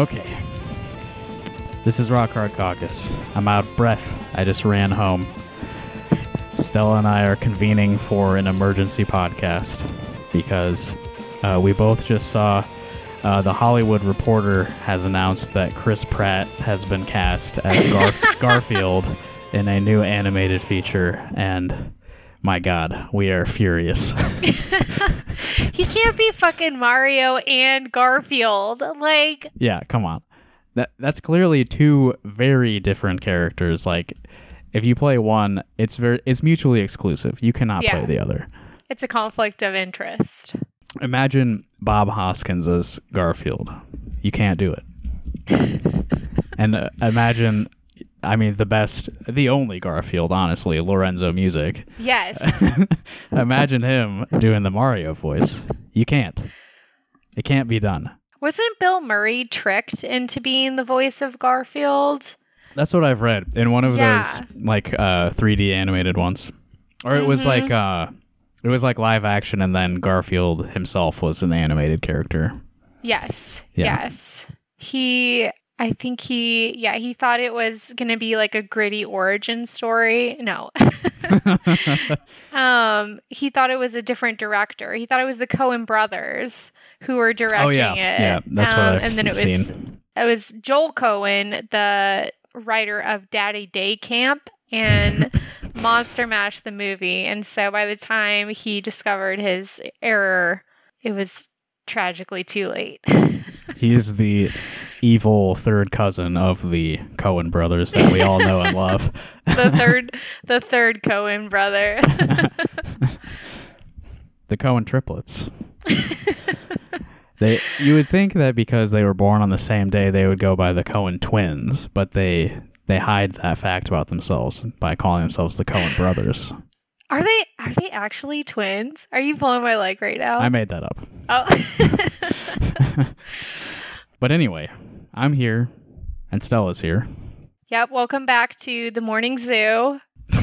Okay. This is Rock Hard Caucus. I'm out of breath. I just ran home. Stella and I are convening for an emergency podcast because uh, we both just saw uh, the Hollywood Reporter has announced that Chris Pratt has been cast as Gar- Garfield in a new animated feature, and my God, we are furious. He can't be fucking Mario and Garfield. Like, Yeah, come on. That that's clearly two very different characters. Like if you play one, it's very it's mutually exclusive. You cannot Yeah. play the other. it's a conflict of interest. Imagine Bob Hoskins as Garfield. You can't do it. and uh, imagine I mean the best the only Garfield, honestly, Lorenzo Music. Yes. imagine him doing the Mario voice. You can't. It can't be done. Wasn't Bill Murray tricked into being the voice of Garfield? That's what I've read in one of Yeah. those like uh 3D animated ones. Or it was Mm-hmm. like uh it was like live action and then Garfield himself was an animated character. Yes. Yeah. Yes. He I think he yeah, he thought it was going to be like a gritty origin story. No. um he thought it was a different director. He thought it was the Coen brothers who were directing oh yeah. it. Yeah, that's what Um, I've and then it was seen. it was Joel Cohen, the writer of Daddy Day Camp and Monster Mash the movie. And so by the time he discovered his error, it was tragically too late. he is the evil third cousin of the Coen brothers that we all know and love. the third the third Cohen brother. the Coen triplets. they you would think that because they were born on the same day they would go by the Coen twins, but they they hide that fact about themselves by calling themselves the Coen brothers. Are they are they actually twins? Are you pulling my leg right now? I made that up. oh. But anyway, I'm here and Stella's here. yep, welcome back to the morning zoo.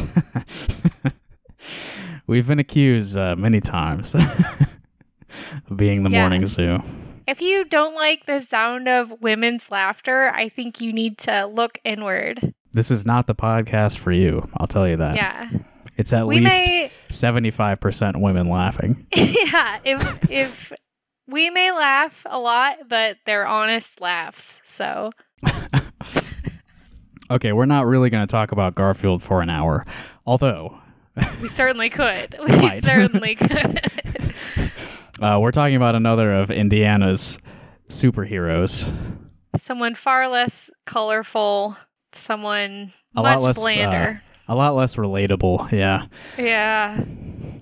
We've been accused uh, many times of being the Yeah. morning zoo. If you don't like the sound of women's laughter, I think you need to look inward. This is not the podcast for you. I'll tell you that. Yeah. It's at We least 75% women laughing. yeah, if if we may laugh a lot, but they're honest laughs. So Okay, we're not really going to talk about Garfield for an hour. Although, we certainly could. We Might. certainly could. uh, we're talking about another of Indiana's superheroes. someone far less colorful, someone A much lot less blander. Uh, a lot less relatable. Yeah. yeah.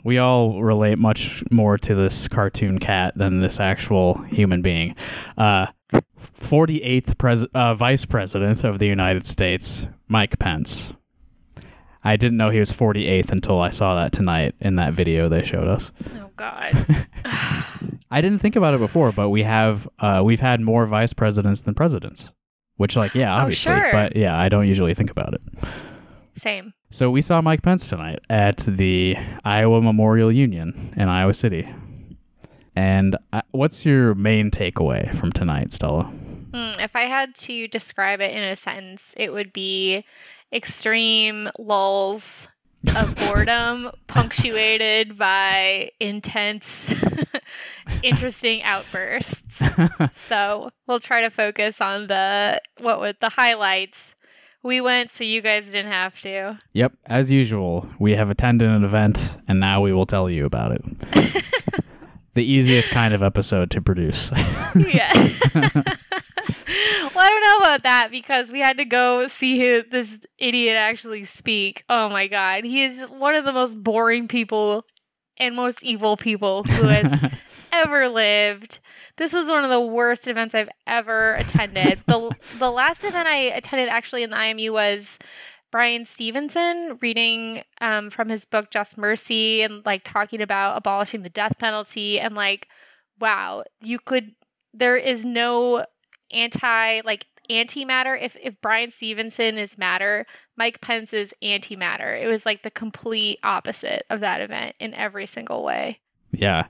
We all relate much more to this cartoon cat than this actual human being. Uh, 48th pres- uh, Vice President of the United States, Mike Pence. I didn't know he was 48th until I saw that tonight in that video they showed us. Oh God. I didn't think about it before, but we have uh, we've had more vice presidents than presidents. Which, like, yeah, Oh, obviously, sure. but yeah, I don't usually think about it. Same. So we saw Mike Pence tonight at the Iowa Memorial Union in Iowa City. And uh, what's your main takeaway from tonight, Stella? Hmm, if I had to describe it in a sentence, it would be extreme lulls of boredom punctuated by intense interesting outbursts. so we'll try to focus on the what would the highlights. We went so you guys didn't have to. Yep, as usual, we have attended an event, and now we will tell you about it. the easiest kind of episode to produce. Yeah. well, I don't know about that because we had to go see who, this idiot actually speak. Oh my god, he is one of the most boring people and most evil people who has ever lived. This was one of the worst events I've ever attended. the The last event I attended actually in the IMU was Bryan Stevenson reading um, from his book Just Mercy and like talking about abolishing the death penalty and like, wow, you could. There is no anti like antimatter. If if Bryan Stevenson is matter, Mike Pence is antimatter. It was like the complete opposite of that event in every single way. Yeah.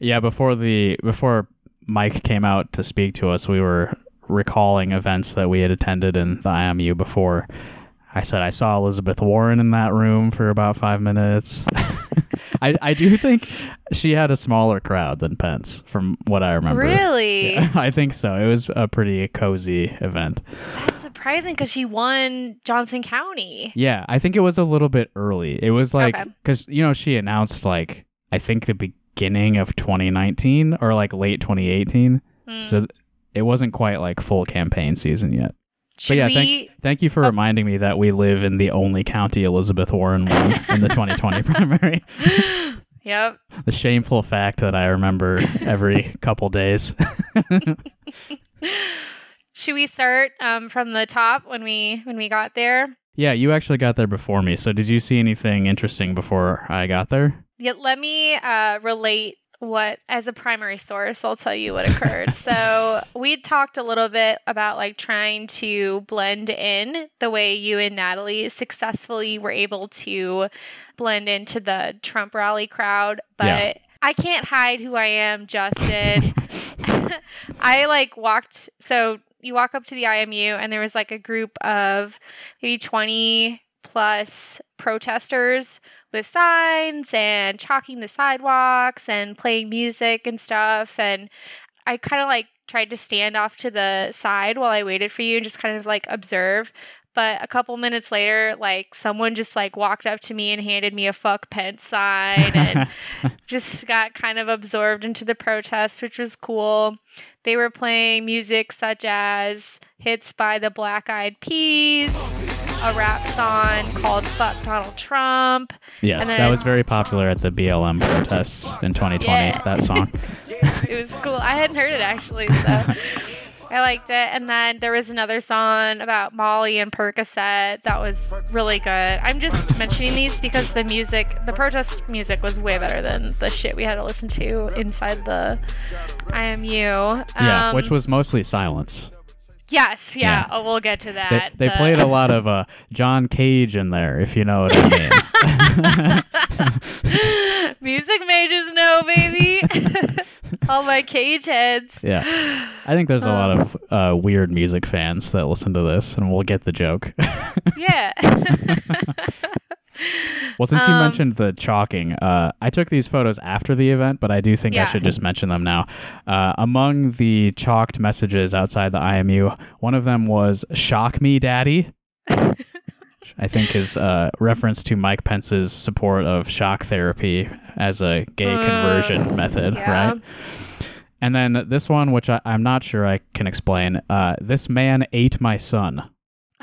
Yeah, before the before Mike came out to speak to us, we were recalling events that we had attended in the IMU before. I said I saw Elizabeth Warren in that room for about five minutes. I, I do think she had a smaller crowd than Pence, from what I remember. Really? Yeah, I think so. It was a pretty cozy event. That's surprising because she won Johnson County. Yeah, I think it was a little bit early. It was like Okay. because you know she announced like I think the beginning of 2019 or like late 2018, Hmm. so th- it wasn't quite like full campaign season yet. Should yeah, we? thank- Thank you for Oh. reminding me that we live in the only county Elizabeth Warren won in the 2020 primary. Yep. The shameful fact that I remember every couple days. Should we start um, from the top when we when we got there? yeah, you actually got there before me. So did you see anything interesting before I got there? Yeah, let me uh, relate what as a primary source. I'll tell you what occurred. so we talked a little bit about like trying to blend in the way you and Natalie successfully were able to blend into the Trump rally crowd, but. Yeah. I can't hide who I am, Justin. I like walked so you walk up to the IMU and there was like a group of maybe 20 plus protesters with signs and chalking the sidewalks and playing music and stuff. And I kind of like tried to stand off to the side while I waited for you and just kind of like observe. But a couple minutes later like someone just like walked up to me and handed me a fuck Pence sign and just got kind of absorbed into the protest, which was cool. They were playing music such as hits by the Black Eyed Peas, a rap song called Fuck Donald Trump. Yes, that was very popular at the BLM protests in 2020. Yeah. That song. It was cool. I hadn't heard it actually, so I liked it. And then there was another song about Molly and Percocet that was really good. I'm just mentioning these because the music, the protest music was way better than the shit we had to listen to inside the IMU. yeah, Um, which was mostly silence. Yes, yeah. Yeah. Oh, we'll get to that. they The- played a lot of uh, John Cage in there, if you know what I mean. Music majors know, baby. All my cage heads. yeah, I think there's a lot of uh, weird music fans that listen to this, and we'll get the joke. Yeah. well, since you Um, mentioned the chalking, uh, I took these photos after the event, but I do think I should just mention them now. Uh, among the chalked messages outside the IMU, one of them was "Shock me, Daddy." I think is uh, reference to Mike Pence's support of shock therapy as a gay Uh, conversion method, yeah. right? And then this one, which I, I'm not sure I can explain. Uh, this man ate my son.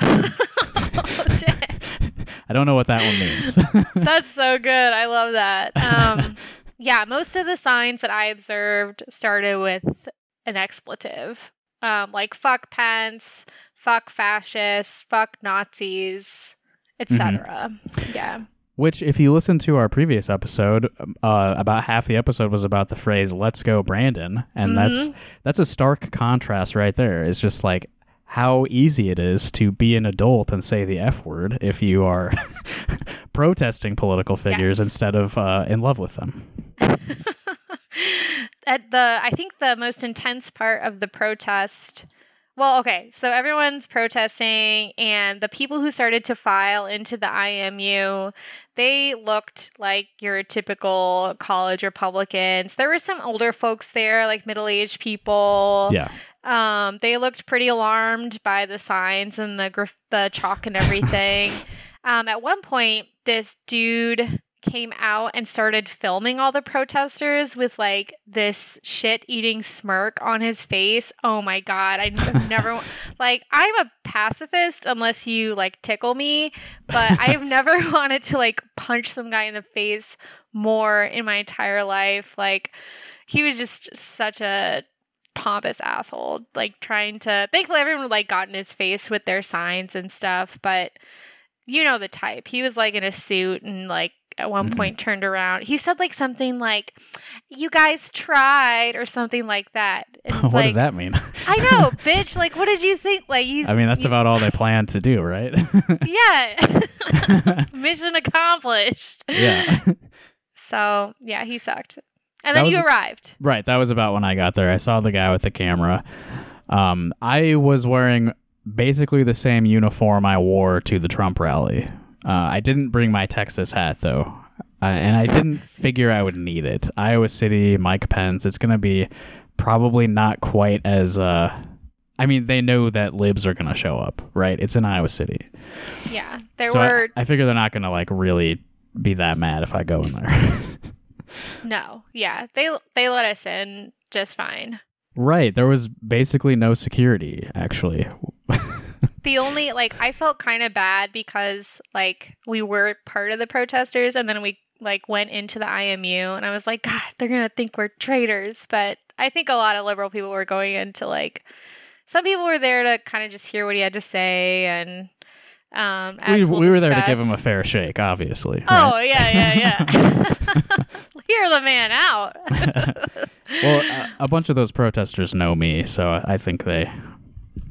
I don't know what that one means. That's so good. I love that. Um, yeah, most of the signs that I observed started with an expletive, um, like "fuck Pence," "fuck fascists," "fuck Nazis," etc. Yeah. Which, if you listen to our previous episode, uh, about half the episode was about the phrase "Let's go, Brandon," and that's Mhm. that's a stark contrast right there. It's just like how easy it is to be an adult and say the f word if you are protesting political figures Yes. instead of uh, in love with them. At the, I think the most intense part of the protest. Well, okay, so everyone's protesting, and the people who started to file into the IMU, they looked like your typical college Republicans. There were some older folks there, like middle aged people. Yeah, Um, they looked pretty alarmed by the signs and the the chalk and everything. um, at one point, this dude came out and started filming all the protesters with like this shit eating smirk on his face. Oh my god, I never like I'm a pacifist unless you like tickle me, but I've never wanted to like punch some guy in the face more in my entire life. Like he was just such a pompous asshole like trying to thankfully everyone like got in his face with their signs and stuff but you know the type he was like in a suit and like at one Mhm. point turned around he said like something like you guys tried or something like that it's what like does that mean? i know bitch like what did you think like you I mean, that's you- about all they planned to do, right? yeah mission accomplished yeah. so yeah he sucked and then you arrived Right, that was about when I got there. I saw the guy with the camera. Um, I was wearing basically the same uniform I wore to the Trump rally. Uh, I didn't bring my Texas hat though, uh, and I didn't figure I would need it. Iowa City, Mike Pence. It's gonna be probably not quite as. Uh, I mean, they know that libs are gonna show up, right? It's in Iowa City, Yeah, there so I- were I, figure they're not gonna like really be that mad if I go in there. no. Yeah, they they let us in just fine. right? There was basically no security actually. The only like I felt kind of bad because like we were part of the protesters and then we like went into the IMU and I was like, God, they're gonna think we're traitors. But I think a lot of liberal people were going into like some people were there to kind of just hear what he had to say and um we, we'll we were there to give him a fair shake, obviously. Oh right? yeah, yeah, yeah. Hear the man out. well, a, a bunch of those protesters know me, so I think they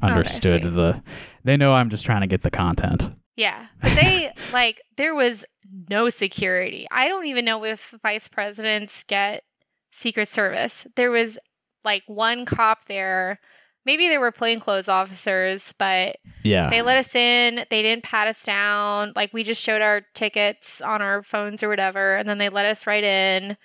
oh, understood sweet. the. They know I'm just trying to get the content. Yeah. But they like there was no security. I don't even know if vice presidents get secret service. There was like one cop there. Maybe they were plainclothes officers, but Yeah, they let us in. They didn't pat us down. Like we just showed our tickets on our phones or whatever, and then they let us right in.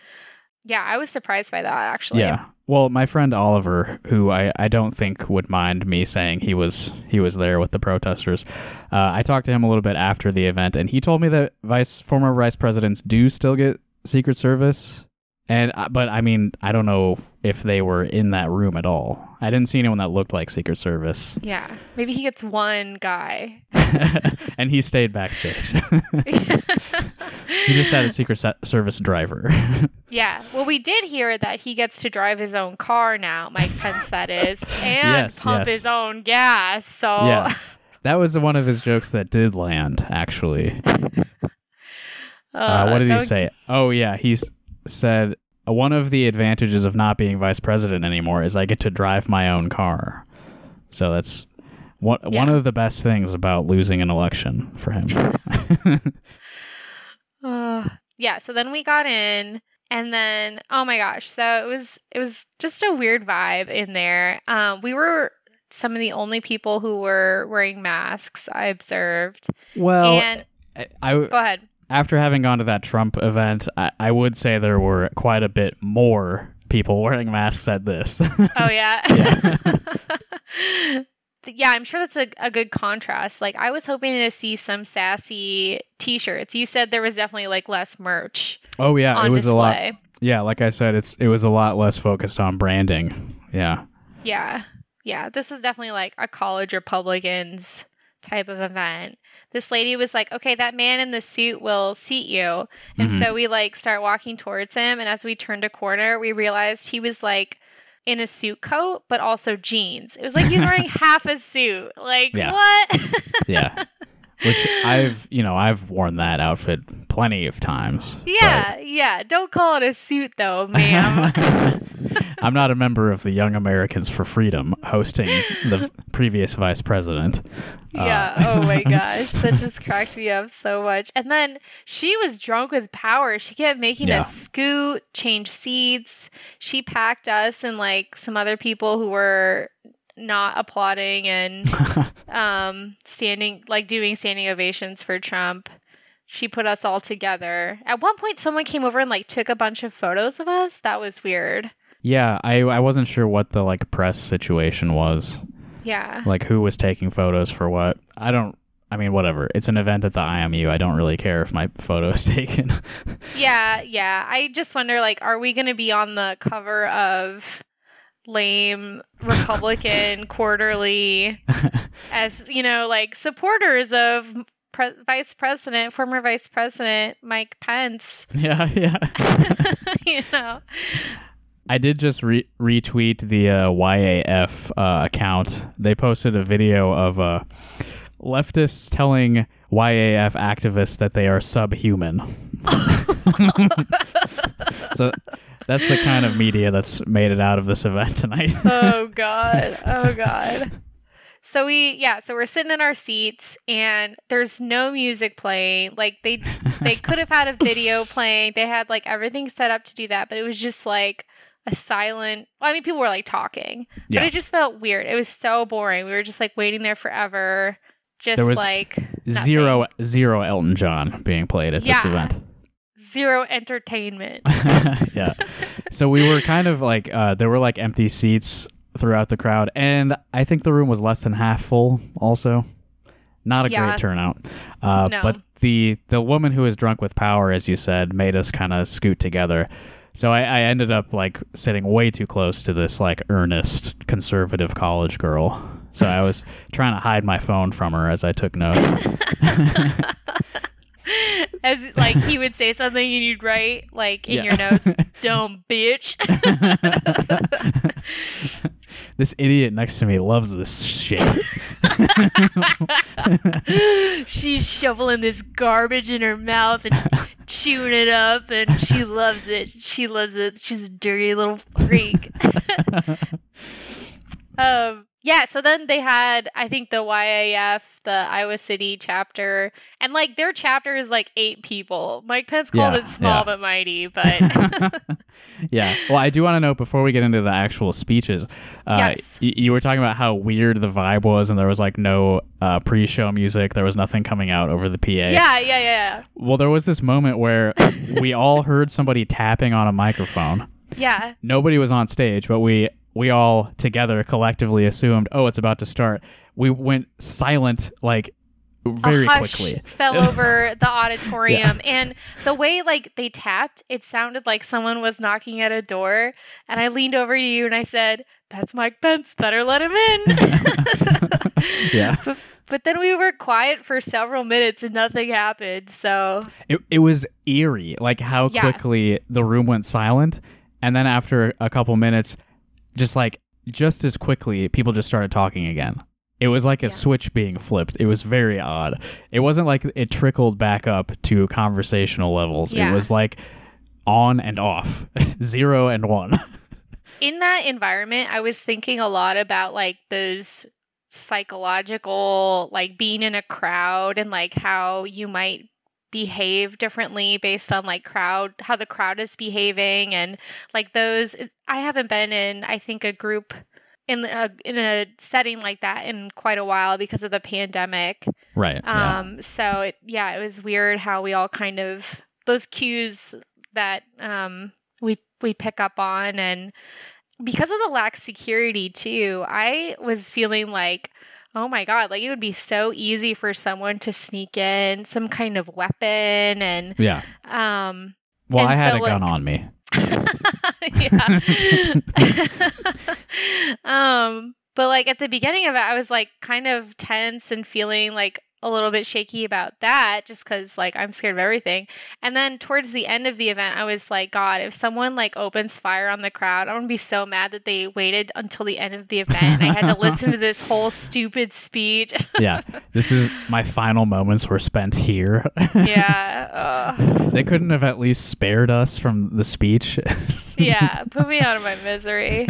Yeah, I was surprised by that actually. yeah. Well, my friend Oliver, who I, I don't think would mind me saying he was he was there with the protesters, uh, I talked to him a little bit after the event, and he told me that vice former vice presidents do still get Secret Service, and uh, but I mean I don't know if they were in that room at all. I didn't see anyone that looked like Secret Service, Yeah. Maybe he gets one guy. and he stayed backstage. he just had a Secret Service driver. Yeah. Well, we did hear that he gets to drive his own car now, Mike Pence, that is, and Yes, pump yes. his own gas. So, yeah, that was one of his jokes that did land. Actually, uh, what did he say? Oh yeah, he's said "Uh, one of the advantages of not being vice president anymore is I get to drive my own car. So that's one one of the best things about losing an election for him. Uh, yeah. So then we got in, and then oh my gosh, so it was it was just a weird vibe in there. Um, we were some of the only people who were wearing masks. I observed, well, and I, I go ahead. After having gone to that Trump event, I, I would say there were quite a bit more people wearing masks at this. Oh yeah. yeah, yeah, I'm sure that's a, a good contrast. Like I was hoping to see some sassy t-shirts. You said there was definitely like less merch oh yeah, it was a lot. Yeah, like I said, it's it was a lot less focused on branding. Yeah. Yeah. Yeah, this was definitely like a college Republicans type of event. This lady was like, "Okay, that man in the suit will seat you." And Mhm. so we like start walking towards him and as we turned a corner, we realized he was like in a suit coat but also jeans. It was like he was wearing half a suit. Like, Yeah. what? Yeah. Which I've, you know, I've worn that outfit plenty of times. yeah, yeah. Don't call it a suit though, ma'am. I'm not a member of the Young Americans for Freedom hosting the previous vice president. Uh, Yeah. Oh my gosh. That just cracked me up so much. And then she was drunk with power. She kept making Yeah. us scoot, change seats. She packed us and like some other people who were not applauding and um standing like doing standing ovations for Trump. She put us all together. At one point someone came over and like took a bunch of photos of us. That was weird. Yeah, I I wasn't sure what the like press situation was. Yeah. Like who was taking photos for what. I don't I mean, whatever. It's an event at the IMU. I don't really care if my photo is taken. Yeah, yeah. I just wonder like are we going to be on the cover of lame Republican quarterly as, you know, like supporters of pre- Vice President, former Vice President Mike Pence, yeah, yeah. you know. I did just re- retweet the uh, YAF uh, account. They posted a video of uh, leftists telling YAF activists that they are subhuman. so that's the kind of media that's made it out of this event tonight. oh god. Oh god. So we yeah, so we're sitting in our seats and there's no music playing. Like they they could have had a video playing. They had like everything set up to do that, but it was just like a silent. Well, I mean, people were like talking, Yeah. but it just felt weird. It was so boring. We were just like waiting there forever, just There was like nothing. Zero zero Elton John being played at this event. zero entertainment. yeah. So we were kind of like uh, there were like empty seats throughout the crowd, and I think the room was less than half full. Also, not a Yeah. great turnout. Uh, No. But the the woman who was drunk with power, as you said, made us kind of scoot together. So I, I ended up like sitting way too close to this like earnest conservative college girl. So I was trying to hide my phone from her as I took notes. As like he would say something and you'd write like in Yeah. your notes, "Dumb bitch." this idiot next to me loves this shit. She's shoveling this garbage in her mouth and chewing it up, and she loves it. She loves it. She's a dirty little freak. um, yeah. So then they had, I think, the YAF, the Iowa City chapter, and like their chapter is like eight people. Mike Pence called Yeah, it small yeah. but mighty, but yeah. Well, I do want to know before we get into the actual speeches. Uh, Yes. y- you were talking about how weird the vibe was, and there was like no uh, pre-show music. There was nothing coming out over the PA. yeah, yeah, yeah, yeah. Well, there was this moment where we all heard somebody tapping on a microphone. Yeah. Nobody was on stage, but we we all together collectively assumed, oh, it's about to start. We went silent like very a hush quickly. fell over the auditorium and the way like they tapped it sounded like someone was knocking at a door and i leaned over to you and i said that's mike pence better let him in Yeah. but, but then we were quiet for several minutes and nothing happened so It, it was eerie, like how Yeah. quickly the room went silent, and then after a couple minutes, just like just as quickly, people just started talking again. It was like a Yeah. switch being flipped. It was very odd. It wasn't like it trickled back up to conversational levels. Yeah. It was like on and off, zero and one. in that environment i was thinking a lot about like those psychological like being in a crowd and like how you might behave differently based on like crowd how the crowd is behaving and like those i haven't been in i think a group in a in a setting like that in quite a while because of the pandemic right. yeah. um, so it, yeah, it was weird how we all kind of those cues that um, we we pick up on, and because of the lax security too, I was feeling like, oh my god, like it would be so easy for someone to sneak in some kind of weapon, and Yeah. um, Well, I had so, a gun on me. yeah. um, but like at the beginning of it, I was like kind of tense and feeling like a little bit shaky about that just because like I'm scared of everything. And then towards the end of the event, I was like, God, if someone like opens fire on the crowd, I'm gonna be so mad that they waited until the end of the event. I had to listen to this whole stupid speech. yeah. This is my final moments were spent here. yeah. ugh. they couldn't have at least spared us from the speech. yeah, put me out of my misery.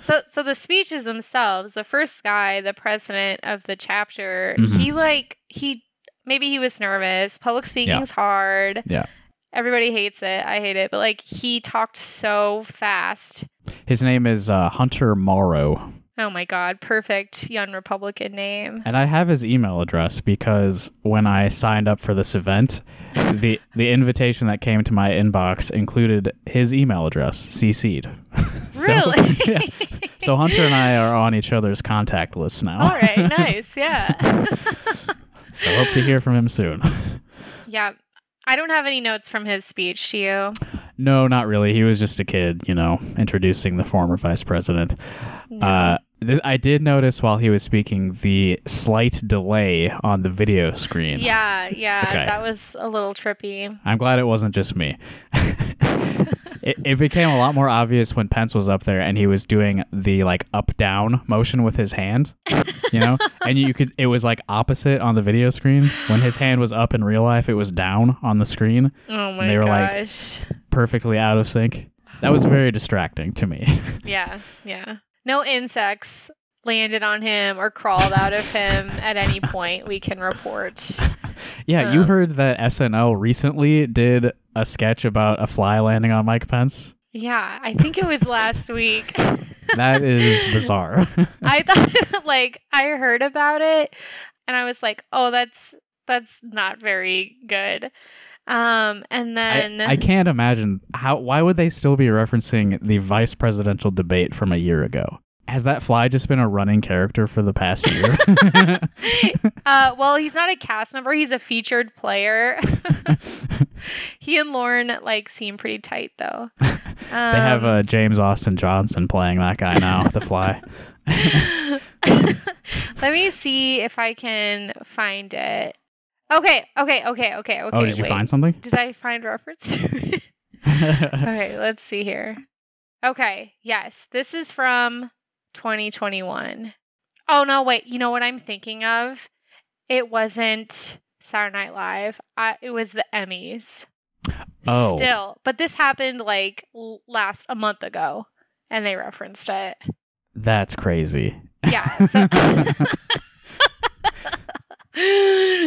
So, so the speeches themselves, the first guy, the president of the chapter, Mhm. he like he maybe he was nervous. Public speaking's hard. Yeah. Everybody hates it. I hate it, but like he talked so fast. His name is uh, Hunter Morrow. Oh my god, perfect young Republican name. And I have his email address because when I signed up for this event, the the invitation that came to my inbox included his email address, CC'd. So- Really? yeah. So Hunter and I are on each other's contact list now. All right, nice. Yeah. So hope to hear from him soon. yeah. I don't have any notes from his speech, do you? No, not really. He was just a kid, you know, introducing the former vice president. Uh, I did notice while he was speaking the slight delay on the video screen. yeah, yeah. Okay. That was a little trippy. I'm glad it wasn't just me. it, it became a lot more obvious when Pence was up there and he was doing the like up down motion with his hand, you know, and you could it was like opposite on the video screen. When his hand was up in real life, it was down on the screen, Oh my they were like- gosh. perfectly out of sync. That was very distracting to me. Yeah, yeah. No insects landed on him or crawled out of him at any point we can report. yeah, you Um, heard that SNL recently did a sketch about a fly landing on Mike Pence. Yeah, I think it was last week. That is bizarre. I thought like I heard about it and I was like, "Oh, that's that's not very good." Um and then I, I can't imagine how. Why would they still be referencing the vice presidential debate from a year ago? Has that fly just been a running character for the past year? uh well, he's not a cast member, he's a featured player. he and Lorne like seem pretty tight though. Um, they have uh, James Austin Johnson playing that guy now, the fly. Let me see if I can find it. Okay, okay, okay, okay, okay. oh, did you wait. find something? Did I find reference to it? okay, let's see here. Okay, yes, this is from 2021. Oh no, wait. You know what I'm thinking of? It wasn't Saturday Night Live. I, it was the Emmys. Oh. Still, but this happened like l- last a month ago, and they referenced it. That's crazy. Yeah. So-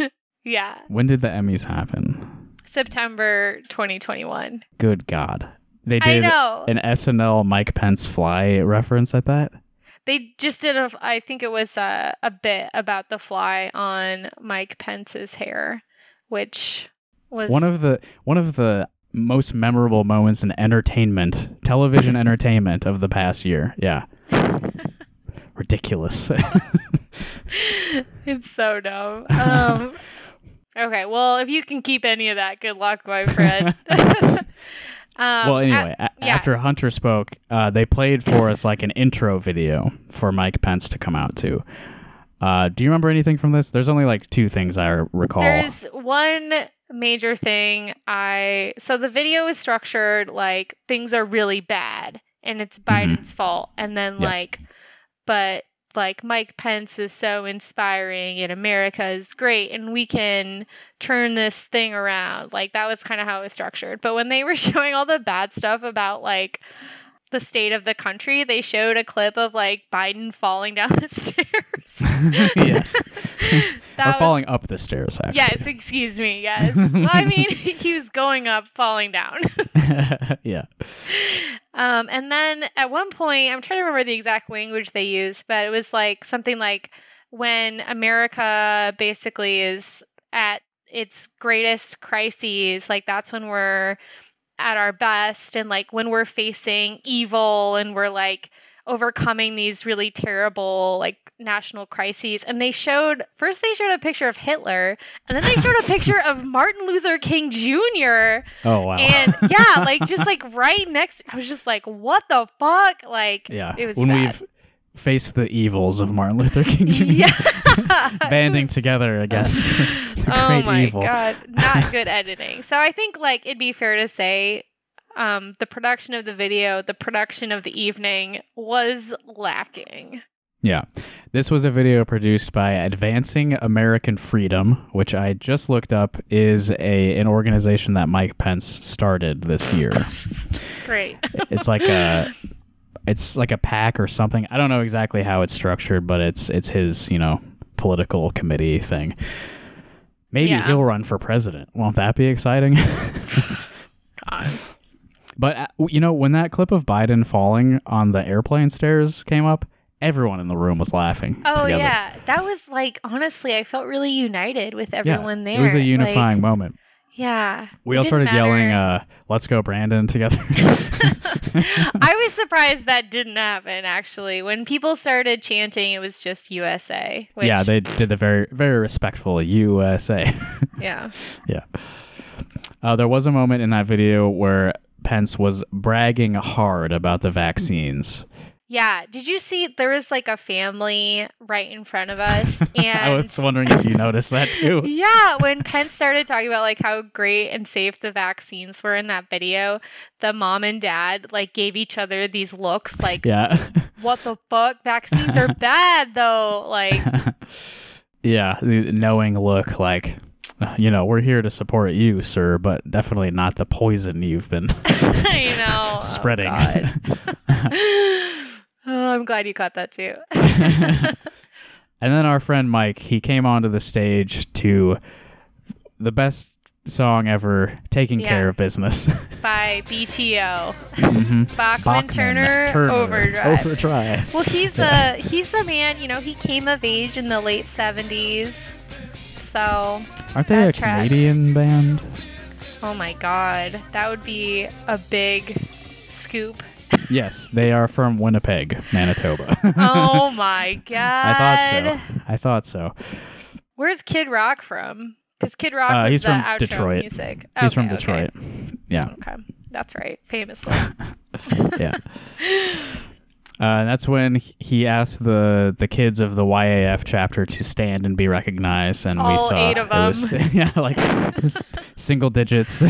yeah. when did the Emmys happen? September 2021. Good God. They did an SNL Mike Pence fly reference at that? They just did a, I think it was a, a bit about the fly on Mike Pence's hair, which was One of the one of the most memorable moments in entertainment, television entertainment of the past year. Yeah. Ridiculous. it's so dumb. Um, okay, well, if you can keep any of that, good luck, my friend. um, well, anyway, a- a- yeah. after Hunter spoke, uh, they played for us like an intro video for Mike Pence to come out to. Uh, do you remember anything from this? There's only like two things I recall. There's one major thing I so the video is structured like things are really bad and it's Biden's fault and then Mm-hmm. Yeah. like but like Mike Pence is so inspiring and America is great and we can turn this thing around. Like that was kind of how it was structured. But when they were showing all the bad stuff about like the state of the country, they showed a clip of like Biden falling down the stairs. yes. Or was- falling up the stairs, actually. Yes, excuse me. Yes. Well, I mean, he was going up, falling down. yeah. Um, and then at one point, I'm trying to remember the exact language they used, but it was like something like when America basically is at its greatest crises, like that's when we're at our best, and like when we're facing evil and we're like overcoming these really terrible like national crises and they showed first they showed a picture of Hitler and then they showed a picture of Martin Luther King Jr. Oh wow. And yeah, like just like right next, I was just like, what the fuck? Like, yeah. it was when bad. we've faced the evils of Martin Luther King Jr. yeah, banding together against the Oh my evil. god, not good editing. So I think like it'd be fair to say, um, the production of the video, the production of the evening was lacking. Yeah. This was a video produced by Advancing American Freedom, which I just looked up is a an organization that Mike Pence started this year. Great. it's like a it's like a PAC or something. I don't know exactly how it's structured, but it's it's his, you know, political committee thing. Maybe Yeah. he'll run for president. Won't that be exciting? God. But uh, you know, when that clip of Biden falling on the airplane stairs came up, everyone in the room was laughing. Oh together. yeah, that was like honestly, I felt really united with everyone there. It was a Like, unifying moment. Yeah, We all started yelling, uh, "Let's go, Brandon!" together. I was surprised that didn't happen. Actually, when people started chanting, it was just USA. Which, yeah, they did the very, very respectful USA. yeah. yeah. Uh, there was a moment in that video where Pence was bragging hard about the vaccines. Yeah. Did you see there was like a family right in front of us? And I was wondering if you noticed that too. Yeah, when Pence started talking about like how great and safe the vaccines were in that video, the mom and dad like gave each other these looks like, Yeah. "What the fuck? Vaccines are bad, though." Like, yeah, the knowing look like, you know, we're here to support you, sir, but definitely not the poison you've been I know, oh, spreading. Oh. Oh, I'm glad you caught that too. And then our friend Mike, he came onto the stage to the best song ever taking Yeah. care of business. by BTO. Mhm. Bachman, Bachman, Turner, Overdrive. Overdrive. well, he's the he's the man. You know, he came of age in the late seventies. So, Aren't they a tracks. Canadian band? oh my God, that would be a big scoop. Yes, they are from Winnipeg, Manitoba. Oh my God. I thought so. I thought so. Where's Kid Rock from? Because Kid Rock Uh, he's from outro Detroit. music. He's Okay, from okay. Detroit. Yeah, Okay, that's right. Famously. yeah. Uh, that's when he asked the the kids of the YAF chapter to stand and be recognized, and we saw eight of it was yeah, like single digits,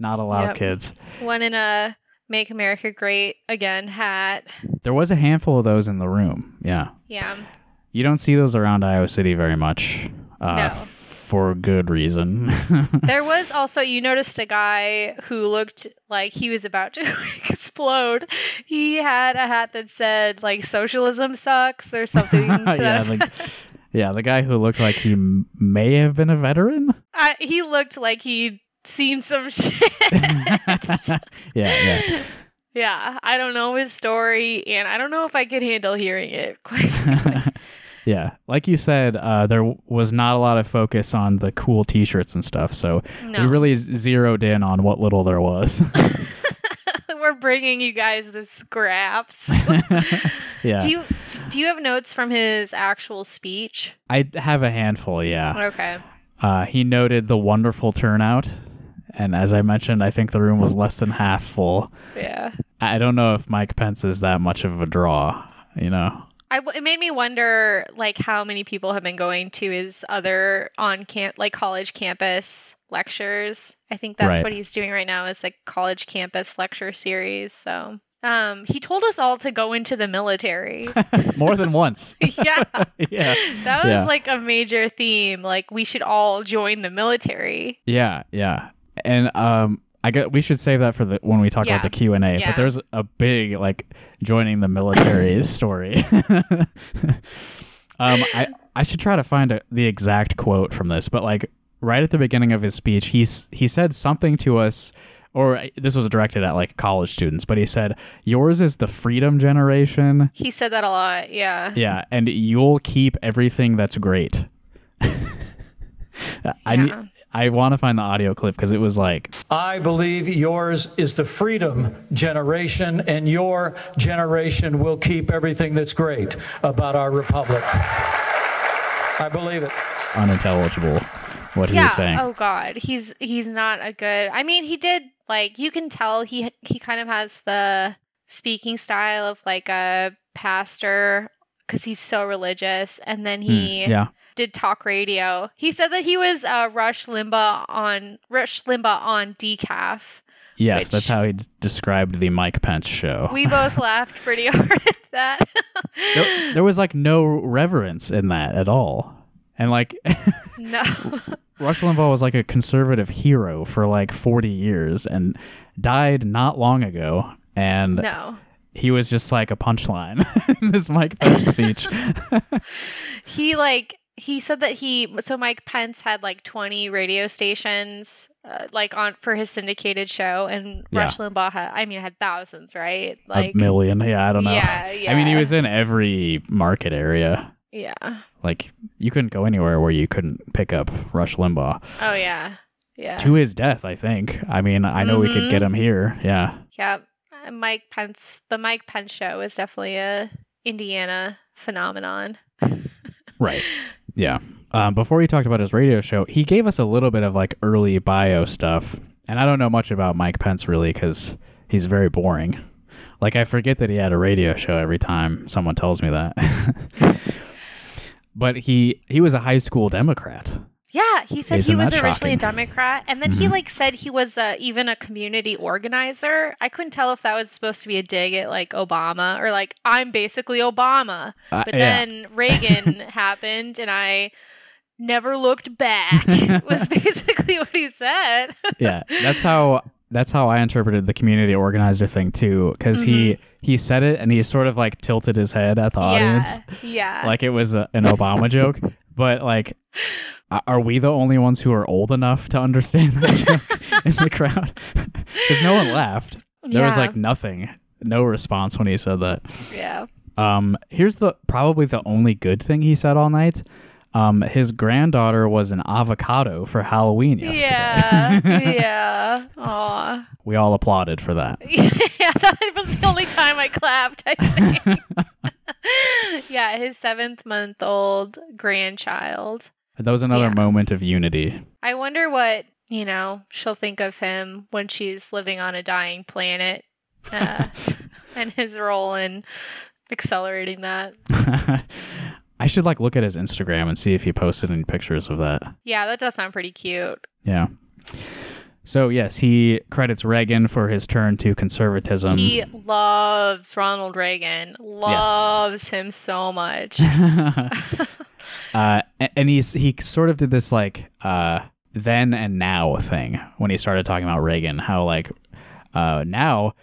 not a lot Yep. kids. One in a "Make America Great Again" hat. There was a handful of those in the room. Yeah, Yeah. you don't see those around Iowa City very much. Uh, No. For good reason. There was also you noticed a guy who looked like he was about to explode. He had a hat that said like "Socialism sucks" or something. To yeah, like, yeah, the guy who looked like he m- may have been a veteran. I, he looked like he'd seen some shit. yeah, yeah. yeah, I don't know his story, and I don't know if I could handle hearing it. Quite yeah, like you said, uh, there was not a lot of focus on the cool T-shirts and stuff, so no, we really zeroed in on what little there was. we're bringing you guys the scraps. yeah, Do you do you have notes from his actual speech? I have a handful. Yeah, Okay. uh, he noted the wonderful turnout, and as I mentioned, I think the room was less than half full. Yeah. I don't know if Mike Pence is that much of a draw. You know. I, it made me wonder, like, how many people have been going to his other on camp, like college campus lectures. I think that's Right. what he's doing right now is a college campus lecture series. So, um, he told us all to go into the military. More than once. yeah, yeah. that was Yeah. like a major theme. Like, we should all join the military. Yeah, yeah. And um I get we should save that for the when we talk Yeah. about the Q&A, Yeah. but there's a big like joining the military story. um I I should try to find a, the exact quote from this, but like right at the beginning of his speech, he's he said something to us or this was directed at like college students, but he said, "Yours is the freedom generation." He said that a lot. Yeah. Yeah, and you'll keep everything that's great. I Yeah. I want to find the audio clip because it was like, I believe yours is the freedom generation, and your generation will keep everything that's great about our republic. I believe it. unintelligible what he yeah. was saying. Oh God, he's he's not a good. I mean, he did like you can tell he he kind of has the speaking style of like a pastor because he's so religious, and then he Hmm, yeah, did talk radio. He said that he was uh, Rush Limbaugh on Rush Limbaugh on decaf. yes, which- that's how he d- described the Mike Pence show. We both laughed pretty hard at that. there, there was like no reverence in that at all, and like no. Rush Limbaugh was like a conservative hero for like forty years and died not long ago, and No. he was just like a punchline in this Mike Pence speech. he like he said that he so Mike Pence had like 20 radio stations uh, like on for his syndicated show and Yeah. Rush Limbaugh had I mean had thousands, right? like a million, yeah, I don't know. Yeah, yeah. I mean, he was in every market area. yeah. Like you couldn't go anywhere where you couldn't pick up Rush Limbaugh. Oh yeah. Yeah. To his death, I think. I mean, I know we could get him here. Yeah. Yeah. Uh, Mike Pence the Mike Pence show is definitely a Indiana phenomenon. Right. Yeah. Um, before he talked about his radio show, he gave us a little bit of like early bio stuff. And I don't know much about Mike Pence really because he's very boring. Like, I forget that he had a radio show every time someone tells me that. but he he was a high school Democrat. Yeah, he said Isn't he was originally a? Democrat, and then he Mhm. like said he was uh, even a community organizer. I couldn't tell if that was supposed to be a dig at like Obama or like I'm basically Obama. Uh, But yeah. then Reagan happened, and I never looked back. was basically what he said. yeah, that's how that's how I interpreted the community organizer thing too. Because he he said it and he sort of like tilted his head at the audience, yeah, yeah, like it was a, an Obama joke. but like, are we the only ones who are old enough to understand that in the crowd? Because no one laughed. There was like nothing, no response when he said that. Yeah. Um, here's the probably the only good thing he said all night. Um, his granddaughter was an avocado for Halloween yesterday. Yeah. yeah. Aw. we all applauded for that. yeah, that was the only time I clapped, I think. yeah, his seventh month old grandchild. That was another Yeah. moment of unity. I wonder what, you know, she'll think of him when she's living on a dying planet uh, and his role in accelerating that. I should like look at his Instagram and see if he posted any pictures of that. Yeah, that does sound pretty cute. Yeah. So yes, he credits Reagan for his turn to conservatism. he loves Ronald Reagan, loves him so much. uh, and he's he sort of did this like uh, then and now thing when he started talking about Reagan. How like uh, now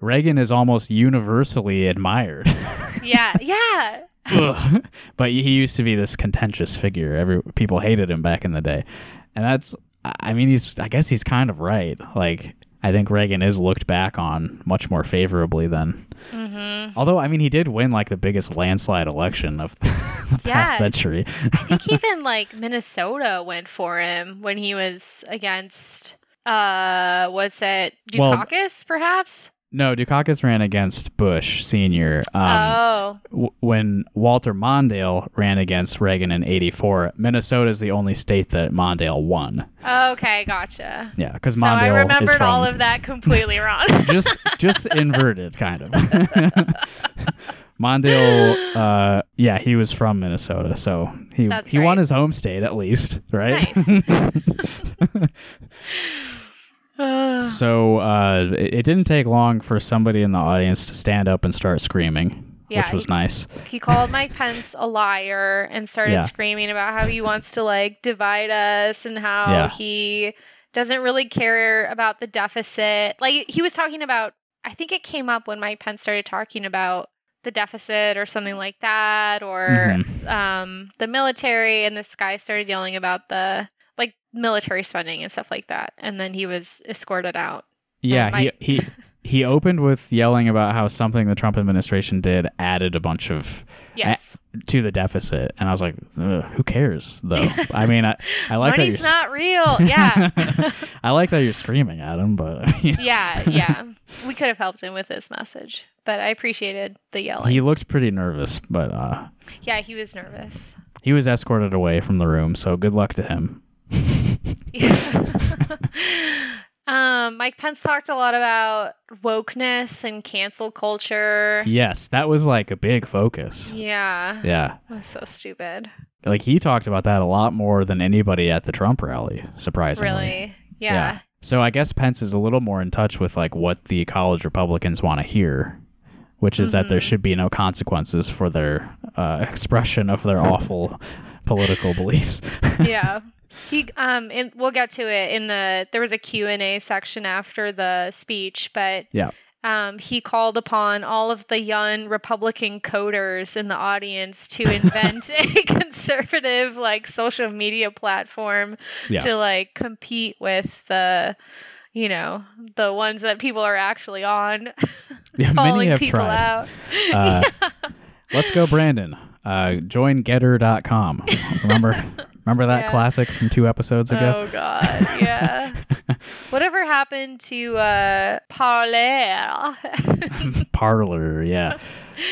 Reagan is almost universally admired. yeah, yeah. Ugh. but he used to be this contentious figure. Every people hated him back in the day, and that's. I mean, he's. I guess he's kind of right. Like, I think Reagan is looked back on much more favorably than. Mm-hmm. Although, I mean, he did win like the biggest landslide election of the Yeah. past century. I think even like Minnesota went for him when he was against uh was it Well- perhaps? No, Dukakis ran against Bush Senior. Um, oh. w- when Walter Mondale ran against Reagan in '84, Minnesota is the only state that Mondale won. Okay, gotcha. Yeah, because Mondale. So I remembered from all of that completely wrong. just just inverted kind of. Mondale, uh, yeah, he was from Minnesota, so he That's he won his home state at least, right? nice. so uh, it, it didn't take long for somebody in the audience to stand up and start screaming, Yeah, which was he- nice. he called Mike Pence a liar and started Yeah. screaming about how he wants to like divide us and how Yeah. he doesn't really care about the deficit. Like he was talking about I think it came up when Mike Pence started talking about the deficit or something like that or Mm-hmm. um the military and this guy started yelling about the military spending and stuff like that and then he was escorted out. Yeah, my- he he he opened with yelling about how something the Trump administration did added a bunch of Yes. to the deficit, and I was like, who cares though? I mean, I, I like that Money's you're not real. Yeah. I like that you're screaming at him, but yeah, yeah. We could have helped him with this message, but I appreciated the yelling. he looked pretty nervous. But uh, yeah, he was nervous. he was escorted away from the room, so good luck to him. um, Mike Pence talked a lot about wokeness and cancel culture. Yes, that was like a big focus. Yeah. Yeah, It was so stupid. like he talked about that a lot more than anybody at the Trump rally. Surprisingly, Really? Yeah. So I guess Pence is a little more in touch with like what the college Republicans want to hear, which is that there Mm-hmm. should be no consequences for their uh, expression of their awful political beliefs. yeah. He um and we'll get to it in the there was a Q&A section after the speech, but yeah. um, he called upon all of the young Republican coders in the audience to invent a conservative like social media platform Yeah. to like compete with the you know the ones that people are actually on Yeah, many calling people tried. out. Uh, Let's go, Brandon. Uh, join Gettr.com. Remember, remember that Yeah. classic from two episodes ago? Oh God, yeah. Whatever happened to uh, Parler? Parler, yeah,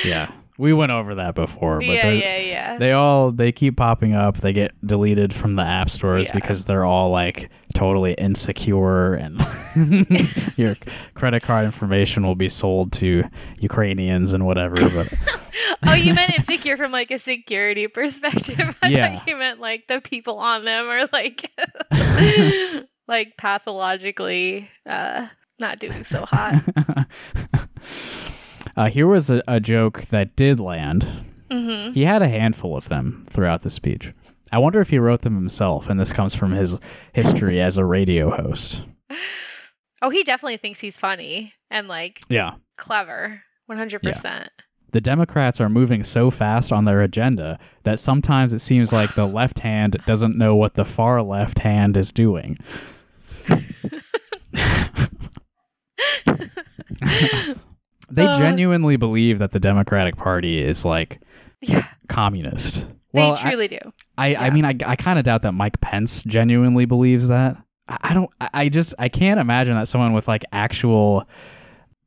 yeah. We went over that before, but yeah, yeah, yeah. they all they keep popping up. They get deleted from the app stores Yeah. because they're all like totally insecure, and your credit card information will be sold to Ukrainians and whatever. But oh, you meant insecure from like a security perspective. I Yeah. thought you meant like the people on them are like like pathologically uh not doing so hot. Uh, here was a, a joke that did land. hmm He had a handful of them throughout the speech. I wonder if he wrote them himself, and this comes from his history as a radio host. Oh, he definitely thinks he's funny and like Yeah. clever. 100%. the Democrats are moving so fast on their agenda that sometimes it seems like the left hand doesn't know what the far left hand is doing. they Uh. genuinely believe that the Democratic Party is like Yeah, communist. they Well, I- truly do. I, I mean, I, I kind of doubt that Mike Pence genuinely believes that. I, I don't, I, I just, I can't imagine that someone with like actual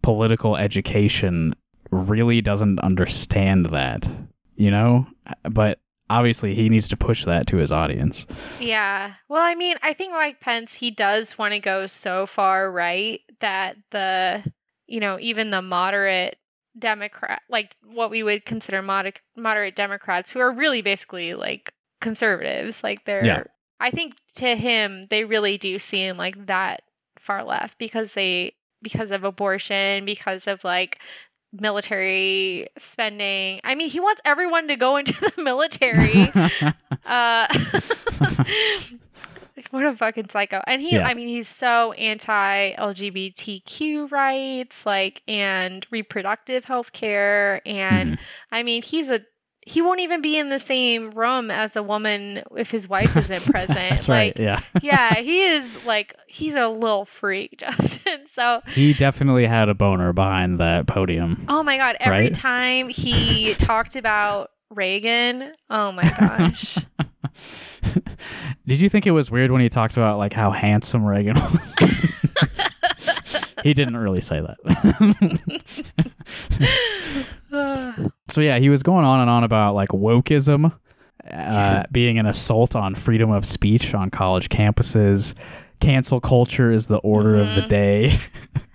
political education really doesn't understand that, you know? But obviously, he needs to push that to his audience. Yeah. Well, I mean, I think Mike Pence, he does want to go so far right that the, you know, even the moderate Democrat, like what we would consider moderate, moderate Democrats, who are really basically like conservatives, like they're, Yeah. I think to him, they really do seem like that far left because they, because of abortion, because of like military spending. I mean, he wants everyone to go into the military. Uh, what a fucking psycho. And he, Yeah. I mean, he's so anti LGBTQ rights, like, and reproductive health care. And Mhm. I mean, he's a, he won't even be in the same room as a woman if his wife isn't present. That's like, right. Yeah. yeah, he is like, he's a little freak, Justin. So, He definitely had a boner behind that podium. oh my God, every Right? time he talked about Reagan, oh my gosh. Did you think it was weird when he talked about like how handsome Reagan was? he didn't really say that. So yeah, he was going on and on about like wokeism uh, being an assault on freedom of speech on college campuses. Cancel culture is the order of the Mhm. day.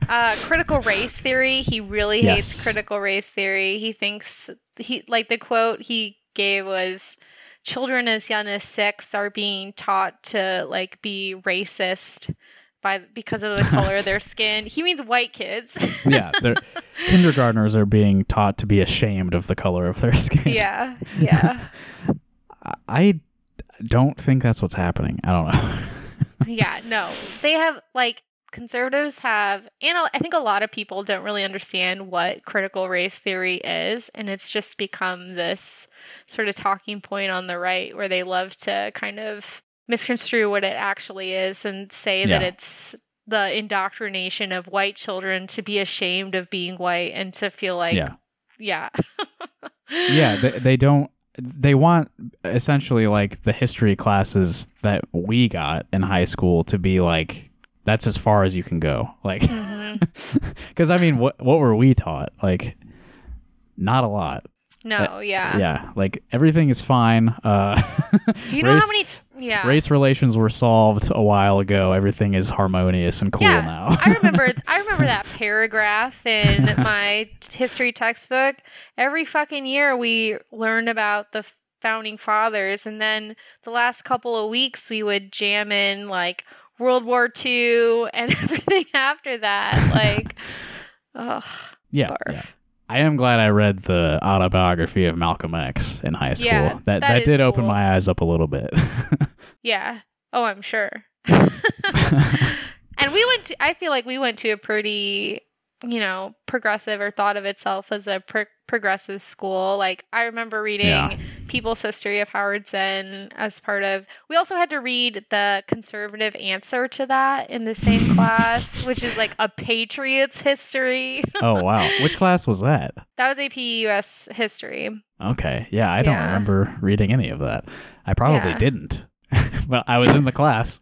Uh, critical race theory. He really Yes. hates critical race theory. He thinks he like the quote he gave was children as young as six are being taught to like be racist by because of the color of their skin. He means white kids. yeah, they're, kindergartners are being taught to be ashamed of the color of their skin. yeah, yeah, I- I don't think that's what's happening. I don't know. yeah. No, they have like conservatives have, and I think a lot of people don't really understand what critical race theory is, and it's just become this sort of talking point on the right where they love to kind of misconstrue what it actually is and say that it's the indoctrination of white children to be ashamed of being white and to feel like yeah. yeah yeah they, they don't they want essentially like the history classes that we got in high school to be like that's as far as you can go. Like because i mean what what were we taught? Like not a lot. No yeah. yeah like everything is fine. Uh do you know how many t- yeah. race relations were solved a while ago? Everything is harmonious and cool yeah, now. I remember I remember that paragraph in my history textbook. Every fucking year we learned about the founding fathers and then the last couple of weeks we would jam in like World War II and everything after that. Like oh yeah, yeah. I am glad I read the autobiography of Malcolm X in high school. Yeah, that that did open my eyes up a little bit. Yeah. Oh, I'm sure. and we went to, I feel like we went to a pretty, you know, progressive or thought of itself as a pro- progressive school. Like, I remember reading Yeah. People's History of Howard Zinn as part of, we also had to read the conservative answer to that in the same class, which is like a Patriots history. oh wow, which class was that? that was AP US history. Okay, yeah, I don't Yeah. remember reading any of that. I probably Yeah. didn't, but I was in the class.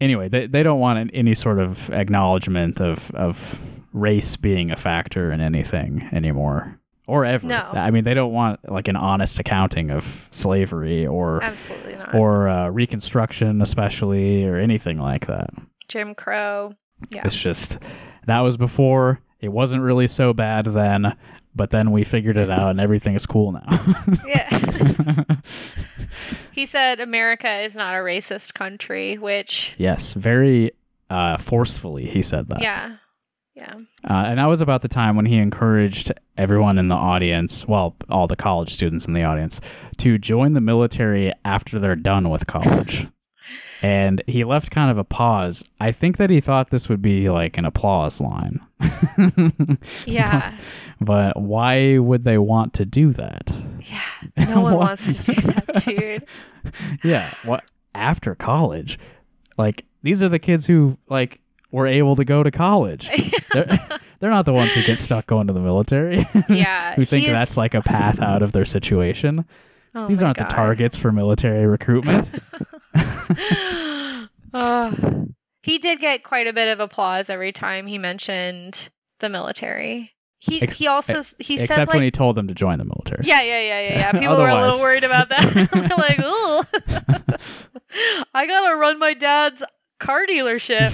anyway, they they don't want any sort of acknowledgement of of race being a factor in anything anymore or ever. No. I mean, they don't want like an honest accounting of slavery or Absolutely not. or uh, Reconstruction, especially, or anything like that. Jim Crow. Yeah. It's just that was before. It wasn't really so bad then, but then we figured it out, and everything is cool now. Yeah. He said America is not a racist country, which yes, very uh, forcefully he said that. yeah. Yeah. Uh, and that was about the time when he encouraged everyone in the audience, well, all the college students in the audience, to join the military after they're done with college. and he left kind of a pause. I think that he thought this would be like an applause line. Yeah. but why would they want to do that? Yeah. No one wants to do that, dude. Yeah, what after college? Like these are the kids who like were able to go to college. they're, they're not the ones who get stuck going to the military. Yeah. who think he is- that's like a path out of their situation. Oh These aren't God. the targets for military recruitment. Oh. he did get quite a bit of applause every time he mentioned the military. He Ex- he also he said Except like when he told them to join the military. yeah yeah yeah yeah yeah. People were a little worried about that. They're like, ooh, I gotta run my dad's car dealership.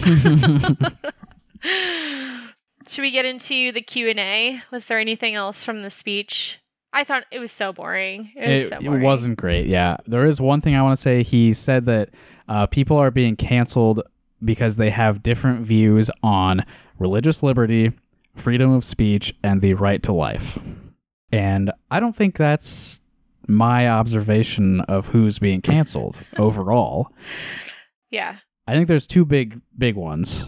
Should we get into the Q and A? Was there anything else from the speech? I thought it was so boring. It was It, so it boring. wasn't great. Yeah, there is one thing I want to say. He said that uh, people are being canceled because they have different views on religious liberty, freedom of speech, and the right to life. And I don't think that's my observation of who's being canceled overall. Yeah. I think there's two big big ones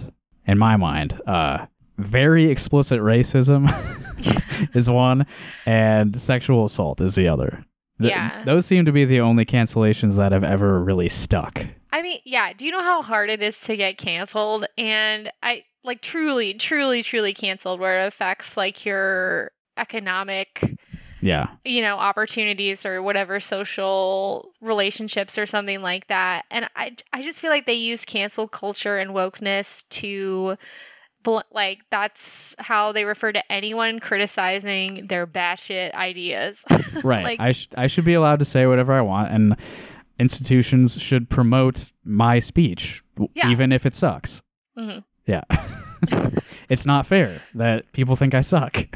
in my mind. Uh, very explicit racism is one, and sexual assault is the other. Th- Yeah. those seem to be the only cancellations that have ever really stuck. I mean, yeah. Do you know how hard it is to get canceled? And I like truly, truly, truly canceled where it affects like your economic, Yeah, you know, opportunities or whatever social relationships or something like that. And I, I just feel like they use cancel culture and wokeness to. bl- Like that's how they refer to anyone criticizing their batshit ideas. right. Like- I sh- I should be allowed to say whatever I want, and institutions should promote my speech, Yeah. even if it sucks. Mhm. Yeah, it's not fair that people think I suck.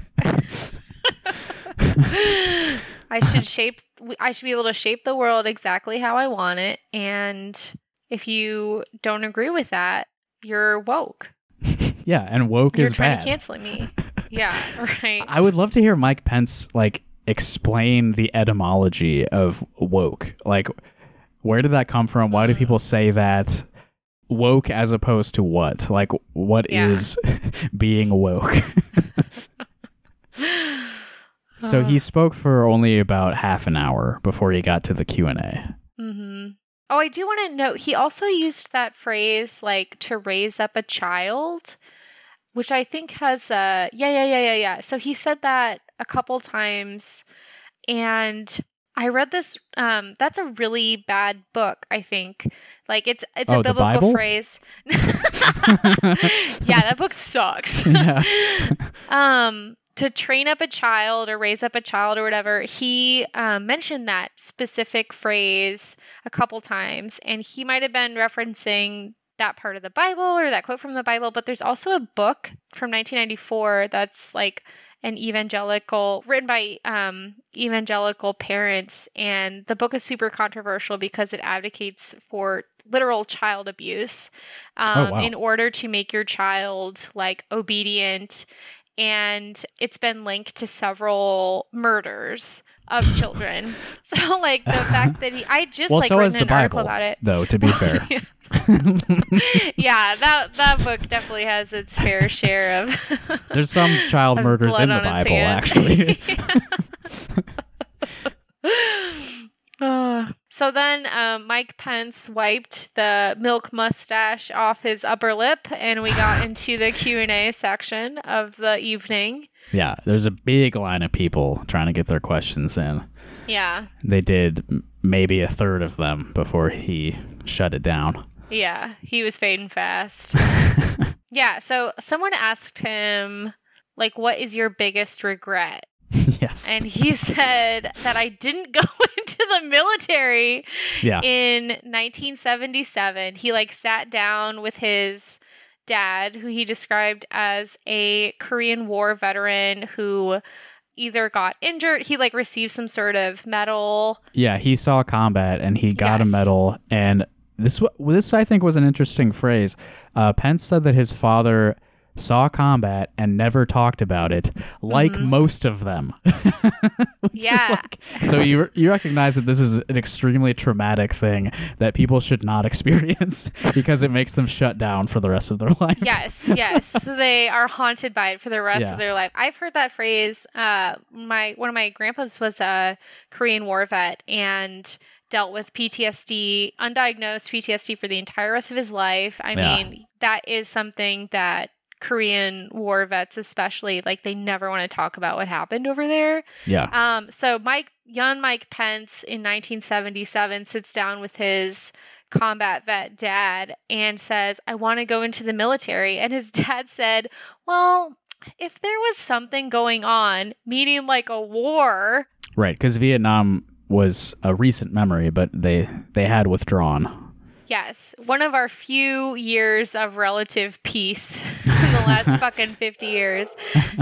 I should shape I should be able to shape the world exactly how I want it and if you don't agree with that, you're woke. yeah, and woke is You're is trying bad. to cancel me. yeah, right. I would love to hear Mike Pence like explain the etymology of woke. Like, where did that come from? Why do Mm. people say that? Woke as opposed to what? Like, what is Yeah. being woke? So Uh. he spoke for only about half an hour before he got to the Q and A. hmm Oh, I do want to note he also used that phrase like to raise up a child, which I think has uh yeah yeah yeah yeah yeah. So he said that a couple times and I read this um that's a really bad book, I think. Like it's it's Oh, a biblical phrase. yeah, that book sucks. Yeah. um to train up a child or raise up a child or whatever he um, mentioned that specific phrase a couple times and he might have been referencing that part of the bible or that quote from the bible but there's also a book from 1994 that's like an evangelical written by um, evangelical parents and the book is super controversial because it advocates for literal child abuse um, wow. in order to make your child like obedient and it's been linked to several murders of children. So like the fact that he i just well, like so written an article about it. though. To be fair, yeah. That that book definitely has its fair share of there's some child murders in the Bible, actually. Uh, so then um, Mike Pence wiped the milk mustache off his upper lip, and we got into the Q and A section of the evening. Yeah, there's a big line of people trying to get their questions in. Yeah, They did maybe a third of them before he shut it down. yeah, he was fading fast. yeah, so someone asked him, like, what is your biggest regret? yes. And he said that I didn't go into the military yeah. in 1977 he like sat down with his dad who he described as a korean war veteran who either got injured he like received some sort of medal yeah, he saw combat and he got Yes. a medal. And this this I think was an interesting phrase. Uh, Pence said that his father saw combat and never talked about it, like most of them. Yeah. like- so you you recognize that this is an extremely traumatic thing that people should not experience because it makes them shut down for the rest of their life. Yes, yes. So they are haunted by it for the rest Yeah. of their life. I've heard that phrase. Uh, my one of my grandpas was a Korean War vet and dealt with PTSD, undiagnosed PTSD for the entire rest of his life. I Yeah. mean, that is something that Korean war vets, especially, like they never want to talk about what happened over there. Yeah. Um, so Mike, young Mike Pence in 1977 sits down with his combat vet dad and says, I want to go into the military. And his dad said, Well, if there was something going on, meaning like a war, Right, because Vietnam was a recent memory, but they they had withdrawn. Yes, one of our few years of relative peace in the last fucking 50 years.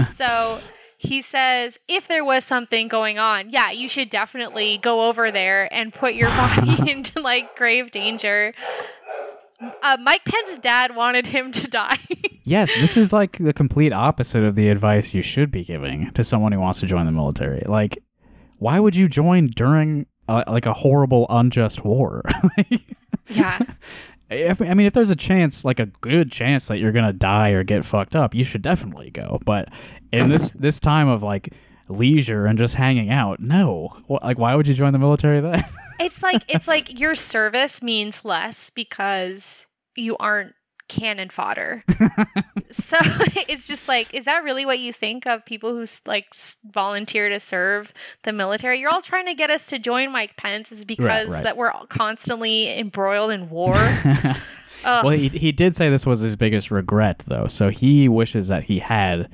So he says, if there was something going on, yeah, you should definitely go over there and put your body into like grave danger. Uh, Mike Pence's dad wanted him to die. Yes, this is like the complete opposite of the advice you should be giving to someone who wants to join the military. Like, why would you join during uh, like a horrible, unjust war? Yeah. if, I mean, if there's a chance, like a good chance that you're gonna die or get fucked up, you should definitely go. But in this this time of like leisure and just hanging out, no. Like, why would you join the military then? It's like it's like your service means less because you aren't cannon fodder. so it's just like, is that really what you think of people who like volunteer to serve the military? You're all trying to get us to join Mike Pence is because right. that we're all constantly embroiled in war. Well, he, he did say this was his biggest regret, though. So he wishes that he had,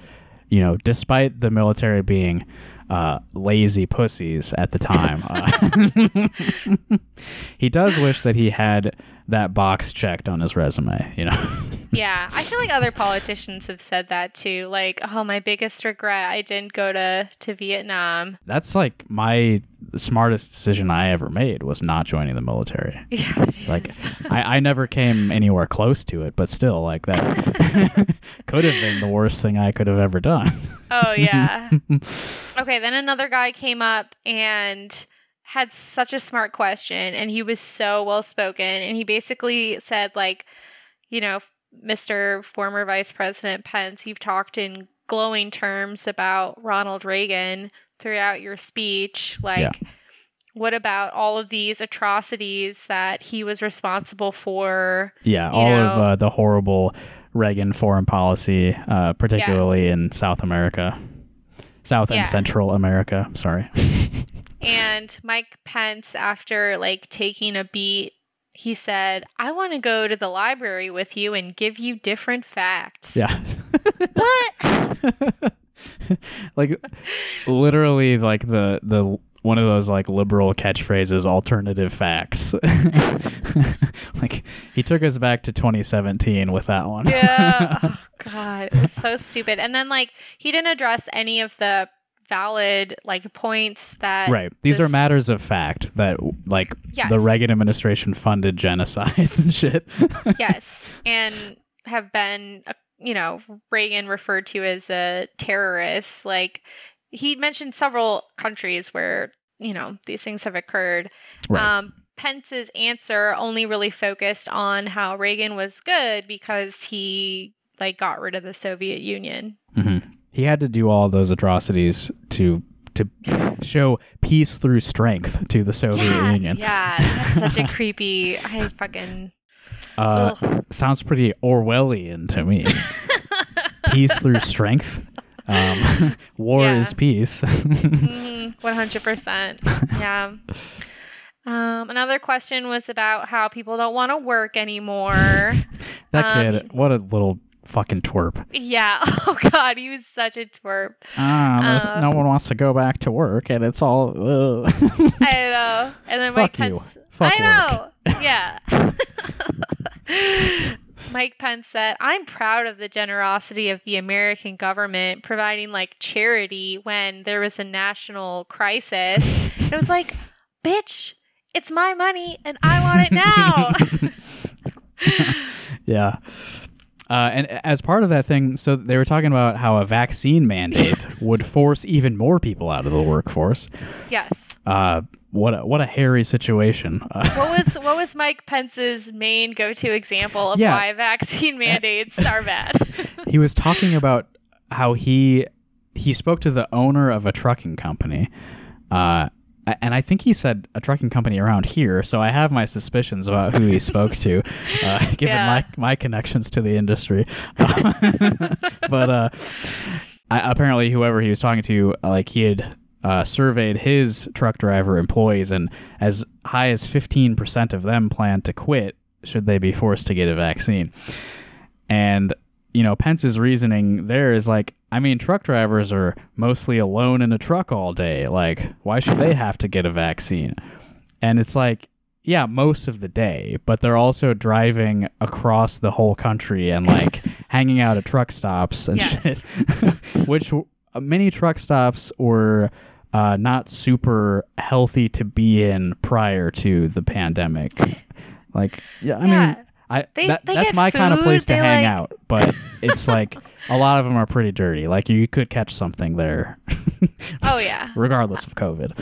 you know, despite the military being uh, lazy pussies at the time, uh, he does wish that he had that box checked on his resume, you know? yeah, I feel like other politicians have said that too. Like, oh, my biggest regret, I didn't go to to Vietnam. That's like my smartest decision I ever made was not joining the military. Yeah, Like, I, I never came anywhere close to it, but still, like, that could have been the worst thing I could have ever done. Oh yeah. okay, then another guy came up and had such a smart question and he was so well spoken and he basically said like, you know, Mr. former Vice President Pence, you've talked in glowing terms about Ronald Reagan throughout your speech like Yeah. what about all of these atrocities that he was responsible for? Yeah, all of uh, the horrible Reagan foreign policy, uh, particularly in South America, South Yeah. and Central America. Sorry. And Mike Pence, after like taking a beat, he said, I want to go to the library with you and give you different facts. Yeah. What? like literally like the the one of those like liberal catchphrases alternative facts like he took us back to 2017 with that one yeah. Oh, God. It was so stupid. And then, like, he didn't address any of the valid, like, points that. right these are matters of fact that like the reagan administration funded genocides and shit Yes. And have been, uh, you know, Reagan referred to as a terrorist. Like, he mentioned several countries where, you know, these things have occurred. Right. Um, Pence's answer only really focused on how Reagan was good because he like got rid of the Soviet Union. Mhm. He had to do all those atrocities to to show peace through strength to the Soviet yeah, Union. yeah, that's such a creepy. I fucking Uh, sounds pretty Orwellian to me. peace through strength. Um, war Yeah. is peace. Mhm, One hundred percent. Yeah. Um, another question was about how people don't want to work anymore. that Um, kid, what a little fucking twerp. yeah. Oh God, he was such a twerp. Ah, Uh, no one wants to go back to work, and it's all. ugh. I know. And then Mike. Pence. Fuck I know. Yeah. Mike Pence said, I'm proud of the generosity of the American government providing like charity when there was a national crisis. it was like, bitch, it's my money and I want it now. yeah. Uh, and as part of that thing, so they were talking about how a vaccine mandate would force even more people out of the workforce. Yes. Uh, what a, what a hairy situation. Uh, What was what was Mike Pence's main go-to example of Yeah. why vaccine mandates are bad? he was talking about how he he spoke to the owner of a trucking company. Uh, and I think he said a trucking company around here, so I have my suspicions about who he spoke to, uh, given Yeah. my my connections to the industry. but uh, I, apparently, whoever he was talking to, like he had uh, surveyed his truck driver employees, and as high as fifteen percent of them plan to quit should they be forced to get a vaccine. And you know, Pence's reasoning there is like, I mean, truck drivers are mostly alone in a truck all day. Like, why should they have to get a vaccine? And it's like, yeah, most of the day, but they're also driving across the whole country and like hanging out at truck stops and Yes. shit, which uh, many truck stops were uh, not super healthy to be in prior to the pandemic. Like, yeah, I Yeah. mean, I They- that, they that's my kind of place to hang like- out, but it's like a lot of them are pretty dirty. Like you could catch something there, oh yeah. regardless of COVID.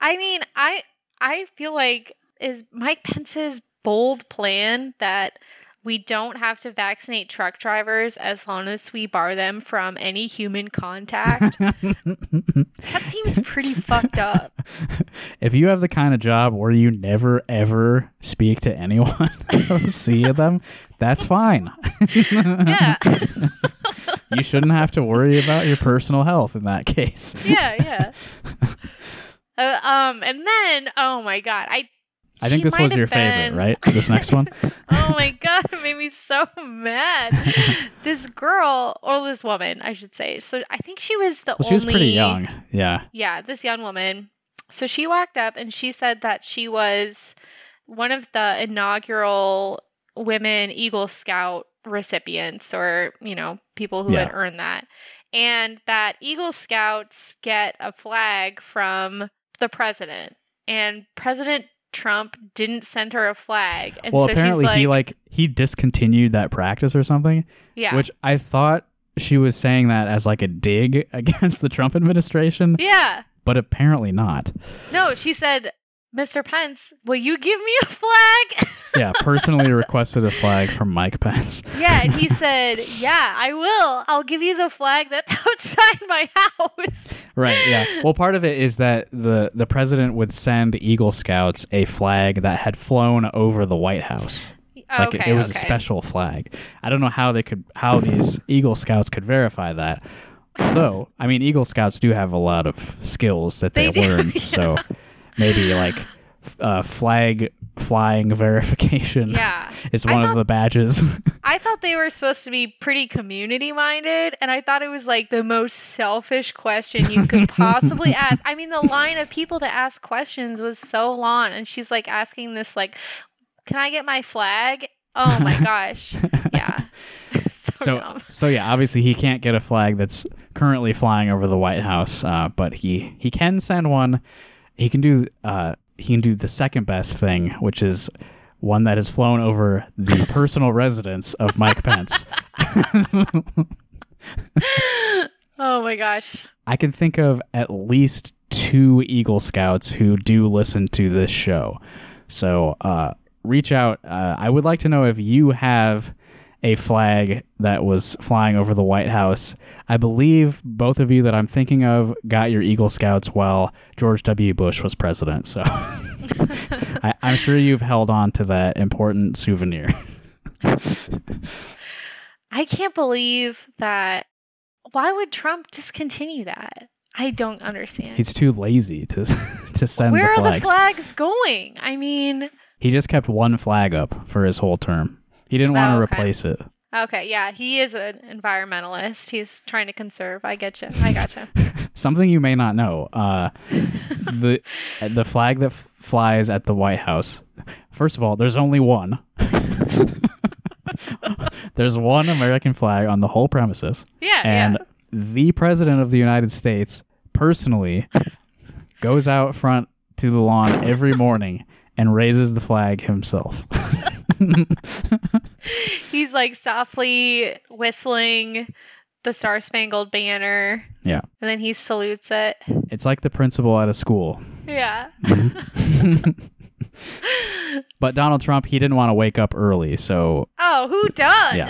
I mean, I I feel like is Mike Pence's bold plan that we don't have to vaccinate truck drivers as long as we bar them from any human contact. that seems pretty fucked up. If you have the kind of job where you never ever speak to anyone see them, that's fine. Yeah. you shouldn't have to worry about your personal health in that case. yeah, yeah. Uh, um, and then, oh my god, I. I think she this was your been- favorite, right? This next one. Oh my god, it made me so mad. this girl, or this woman, I should say. So I think she was the Well, only. she was pretty young. Yeah. Yeah, this young woman. So she walked up and she said that she was one of the inaugural women Eagle Scout recipients, or you know, people who had earned that, and that Eagle Scouts get a flag from the president, and President Trump didn't send her a flag, and Well, so apparently she's like, he like he discontinued that practice or something. yeah, Which I thought she was saying that as like a dig against the Trump administration, yeah. but apparently not. No, she said, Mr. Pence, will you give me a flag? Yeah, personally requested a flag from Mike Pence. yeah, and he said, Yeah, I will. I'll give you the flag that's outside my house. Right, yeah. Well, part of it is that the the president would send Eagle Scouts a flag that had flown over the White House. Like it- okay, it, was okay. a special flag. I don't know how they could how these Eagle Scouts could verify that. Though, I mean, Eagle Scouts do have a lot of skills that they, They learn. yeah. So maybe like uh, flag flying verification Yeah. is one of the badges. I thought they were supposed to be pretty community minded, and I thought it was like the most selfish question you could possibly ask. I mean, the line of people to ask questions was so long, and she's like asking this, like, "Can I get my flag?" Oh my gosh, yeah. so, so so yeah, obviously he can't get a flag that's currently flying over the White House, uh, but he he can send one. He can do uh, he can do the second best thing, which is one that has flown over the personal residence of Mike Pence. Oh my gosh. I can think of at least two Eagle Scouts who do listen to this show. So uh, reach out. Uh, I would like to know if you have a flag that was flying over the White House. I believe both of you that I'm thinking of got your Eagle Scouts while George W. Bush was president. So I, I'm sure you've held on to that important souvenir. I can't believe that. Why would Trump discontinue that? I don't understand. He's too lazy to to send Where the are the flags going? I mean, He just kept one flag up for his whole term. He didn't want Oh, to okay. replace it. okay, yeah, he is an environmentalist. He's trying to conserve. I get you. I got you. Something you may not know: uh, the the flag that f- flies at the White House. First of all, there's only one. there's one American flag on the whole premises, Yeah, and yeah. the president of the United States personally goes out front to the lawn every morning and raises the flag himself. he's like softly whistling the Star Spangled Banner. Yeah. And then he salutes it. It's like the principal at a school. Yeah. But Donald Trump, he didn't want to wake up early, so Oh, who does? Yeah.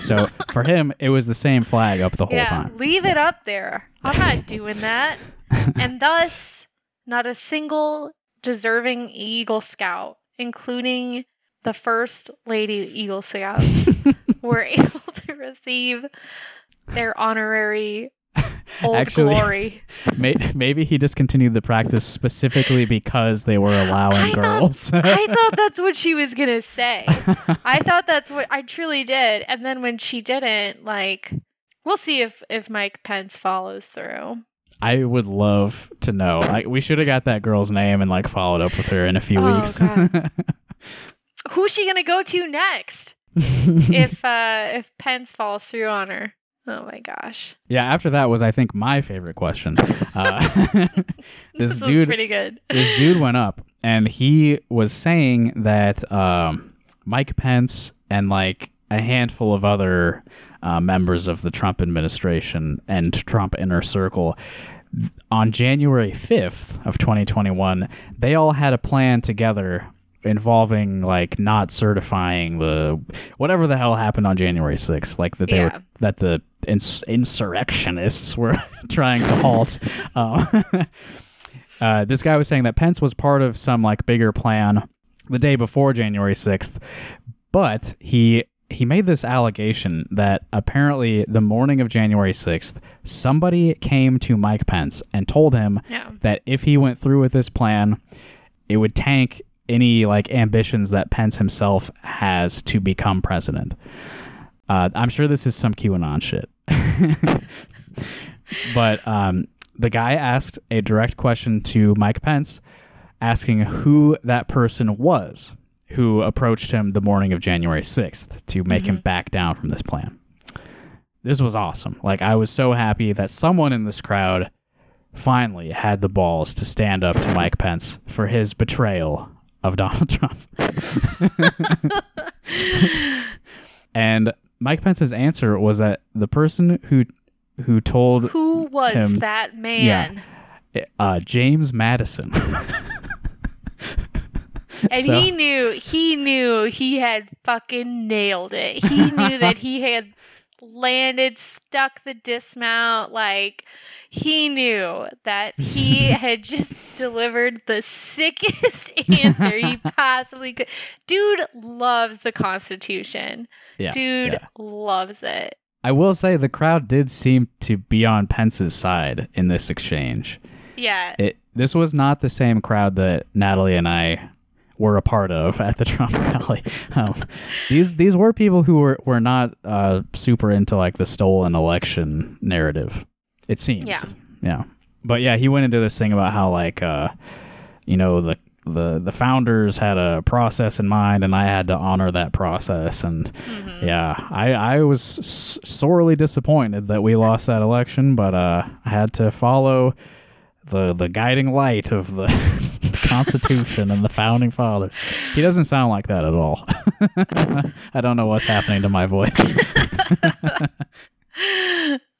so for him, it was the same flag up the whole Yeah, time. leave it up there. I'm not doing that. and thus, not a single deserving Eagle Scout, including the first lady Eagle Scouts, were able to receive their honorary old Actually- glory. May- Maybe he discontinued the practice specifically because they were allowing I thought- girls. I thought that's what she was gonna say. I thought that's what I truly did. And then when she didn't, like, we'll see if if Mike Pence follows through. I would love to know. Like, we should have got that girl's name and like followed up with her in a few Oh, weeks. Who's she gonna go to next if uh if Pence falls through on her? Oh my gosh, yeah, after that was I think my favorite question. Uh, this, this was dude, pretty good. this dude went up and he was saying that um, Mike Pence and like a handful of other uh, members of the Trump administration and Trump inner circle on January 5th of 2021 they all had a plan together involving like not certifying the whatever the hell happened on January 6th like that they Yeah. were that the ins- insurrectionists were trying to halt um, uh, this guy was saying that Pence was part of some like bigger plan the day before January 6th, but he he made this allegation that apparently the morning of January 6th, somebody came to Mike Pence and told him Yeah. that if he went through with this plan, it would tank any like ambitions that Pence himself has to become president. Uh, I'm sure this is some QAnon shit. but um, the guy asked a direct question to Mike Pence, asking who that person was who approached him the morning of January 6th to make him back down from this plan. This was awesome. Like, I was so happy that someone in this crowd finally had the balls to stand up to Mike Pence for his betrayal of Donald Trump. and Mike Pence's answer was that the person who who told Who was him- that man? uh, James Madison. And So- he knew he knew he had fucking nailed it. He knew that he had landed, stuck the dismount, like he knew that he had just delivered the sickest answer he possibly could. Dude loves the Constitution. yeah, Dude yeah. loves it. I will say the crowd did seem to be on Pence's side in this exchange. Yeah. It this was not the same crowd that Natalie and I were a part of at the Trump rally. Um, these these were people who were were not uh, super into like the stolen election narrative. It seems. Yeah. Yeah. But yeah, he went into this thing about how like uh, you know the the the founders had a process in mind and I had to honor that process and yeah I I was s- sorely disappointed that we lost that election but uh I had to follow the the guiding light of the Constitution and the founding fathers. He doesn't sound like that at all. I don't know what's happening to my voice.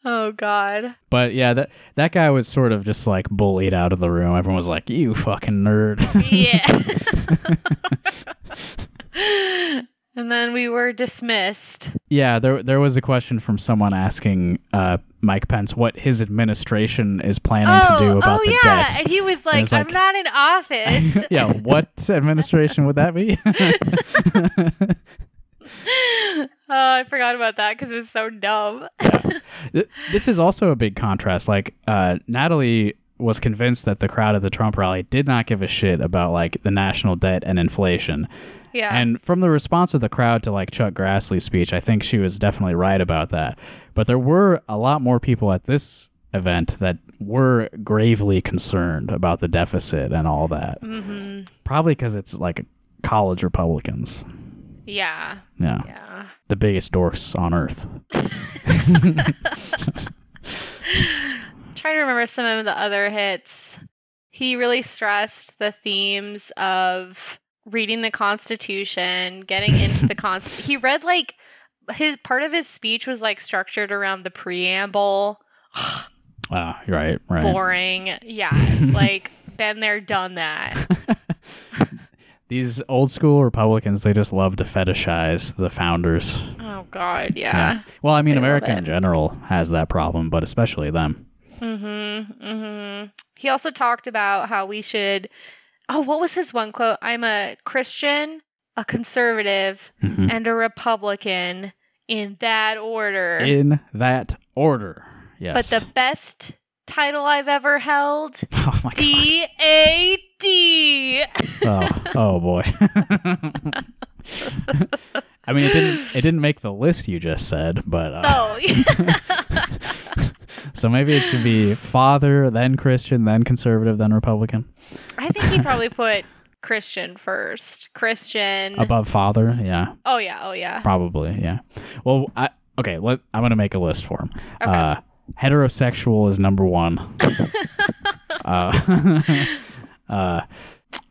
Oh God. But yeah, that that guy was sort of just like bullied out of the room. Everyone was like, "You fucking nerd." Yeah. and then we were dismissed. yeah, there there was a question from someone asking uh, Mike Pence what his administration is planning to do about oh the yeah, debt. and he was like, it's "I'm like- not in office." yeah, what administration would that be? oh, I forgot about that because it was so dumb. Th- this is also a big contrast. Like uh, Natalie was convinced that the crowd at the Trump rally did not give a shit about like the national debt and inflation. Yeah, And from the response of the crowd to like Chuck Grassley's speech, I think she was definitely right about that. But there were a lot more people at this event that were gravely concerned about the deficit and all that. hmm Probably because it's like college Republicans. yeah, Yeah. yeah. The biggest dorks on earth. trying to remember some of the other hits. He really stressed the themes of reading the Constitution, getting into the Constitution. He read like his part of his speech was like structured around the preamble. Ah, right, right. Boring. Yeah, it's like been there, done that. These old school Republicans, they just love to fetishize the founders. Oh God, yeah. Well, I mean, They America in general has that problem, but especially them. Mm-hmm. Mm-hmm. He also talked about how we should. Oh, what was his one quote? I'm a Christian, a conservative, Mhm. and a Republican in that order. In that order. Yes. but the best title I've ever held, oh my D A D. Oh, oh boy. I mean, it didn't. It didn't make the list you just said, but uh, Oh, so maybe it should be father, then Christian, then conservative, then Republican. I think he probably put Christian first. Christian. Above father, yeah, oh yeah. Oh yeah. probably, yeah. Well, I, okay. Let, I'm gonna make a list for him. Okay. Uh, heterosexual is number one. uh, uh,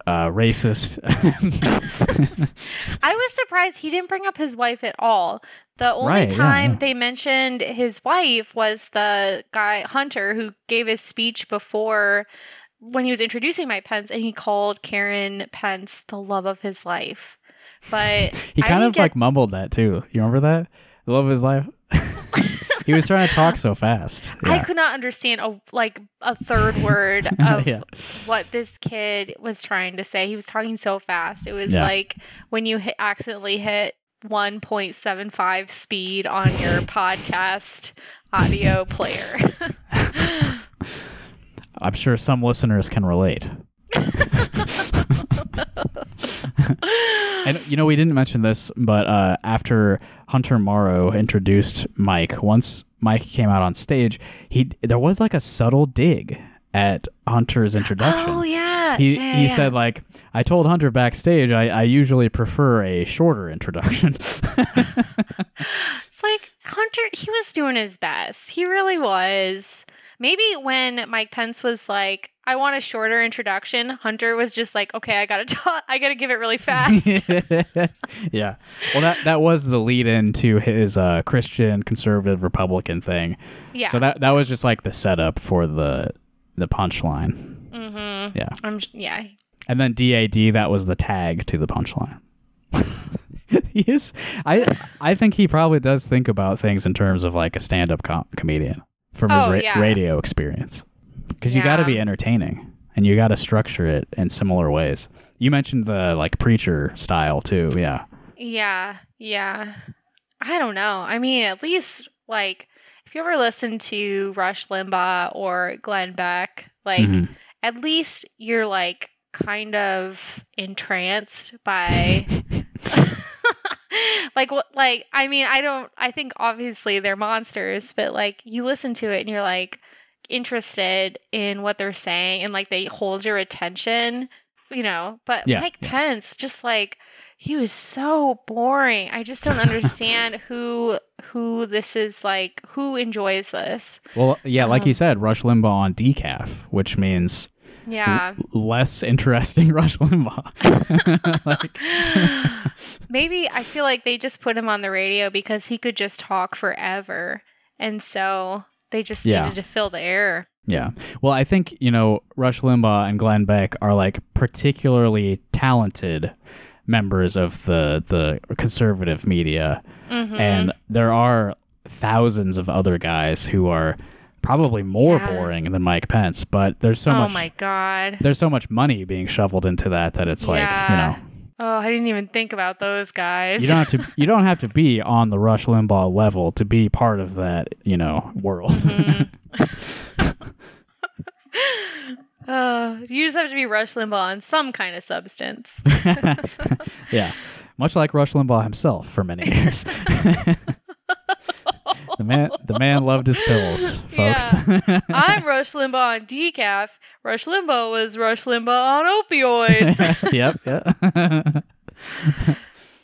uh, racist. I was surprised he didn't bring up his wife at all. The only Right, time yeah. they mentioned his wife was the guy Hunter who gave his speech before when he was introducing Mike Pence, and he called Karen Pence the love of his life. But he kind of get- like mumbled that too. You remember that? The love of his life. he was trying to talk so fast. I could not understand a like a third word of Yeah. what this kid was trying to say. He was talking so fast. It was Yeah. like when you hit, accidentally hit 1.75 speed on your podcast audio player. I'm sure some listeners can relate. and you know, we didn't mention this, but uh, after Hunter Morrow introduced Mike, once Mike came out on stage, he there was like a subtle dig at Hunter's introduction. oh yeah. He yeah, he yeah. said like I told Hunter backstage I, I usually prefer a shorter introduction. It's like Hunter, he was doing his best. He really was. Maybe when Mike Pence was like, I want a shorter introduction, Hunter was just like, okay, I gotta talk, I gotta give it really fast. yeah. Well, that that was the lead in to his uh, Christian conservative Republican thing. yeah. So that that was just like the setup for the the punchline. mm-hmm. Yeah. I'm, yeah. And then DAD that was the tag to the punchline. he is I I think he probably does think about things in terms of like a stand-up com- comedian from his Oh, ra- yeah. radio experience. Cuz you got to be entertaining and you got to structure it in similar ways. You mentioned the like preacher style too. Yeah. Yeah. Yeah. I don't know. I mean, at least like if you ever listen to Rush Limbaugh or Glenn Beck, like Mhm. at least you're like kind of entranced by like what like I mean I don't I think obviously they're monsters but like you listen to it and you're like interested in what they're saying and like they hold your attention you know? But Yeah, Mike yeah. Pence just like he was so boring. I just don't understand who who this is like who enjoys this. Well, yeah, like Um, you said, Rush Limbaugh on decaf, which means yeah less interesting Rush Limbaugh. like, Maybe I feel like they just put him on the radio because he could just talk forever. And so they just Yeah. needed to fill the air. yeah. Well, I think, you know, Rush Limbaugh and Glenn Beck are like particularly talented members of the the conservative media. Mhm. And there are thousands of other guys who are probably more Yeah. boring than Mike Pence, but there's so oh much my god. there's so much money being shoveled into that that it's like, you know, Oh, I didn't even think about those guys. You don't have to. You don't have to be on the Rush Limbaugh level to be part of that. You know, world. Uh, you just have to be Rush Limbaugh on some kind of substance. yeah, much like Rush Limbaugh himself for many years. The man, the man loved his pills, folks. I'm Rush Limbaugh on decaf. Rush Limbaugh was Rush Limbaugh on opioids. yep. yep.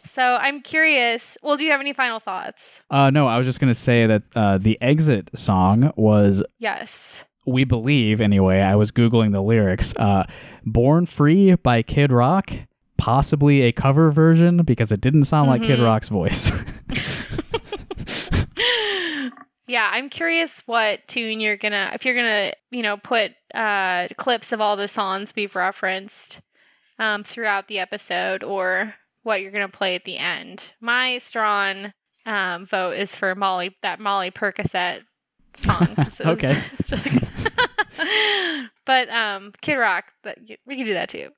so I'm curious. Well, do you have any final thoughts? uh, no, I was just gonna say that uh, the exit song was Yes. we believe anyway i was googling the lyrics uh born free by kid rock possibly a cover version because it didn't sound like kid Mhm. rock's voice Yeah, I'm curious what tune you're gonna if you're gonna you know put uh, clips of all the songs we've referenced um, throughout the episode, or what you're gonna play at the end. My strong um, vote is for Molly that Molly Percocet song. it was- Okay. it's just like- but um, Kid Rock, that we can do that too.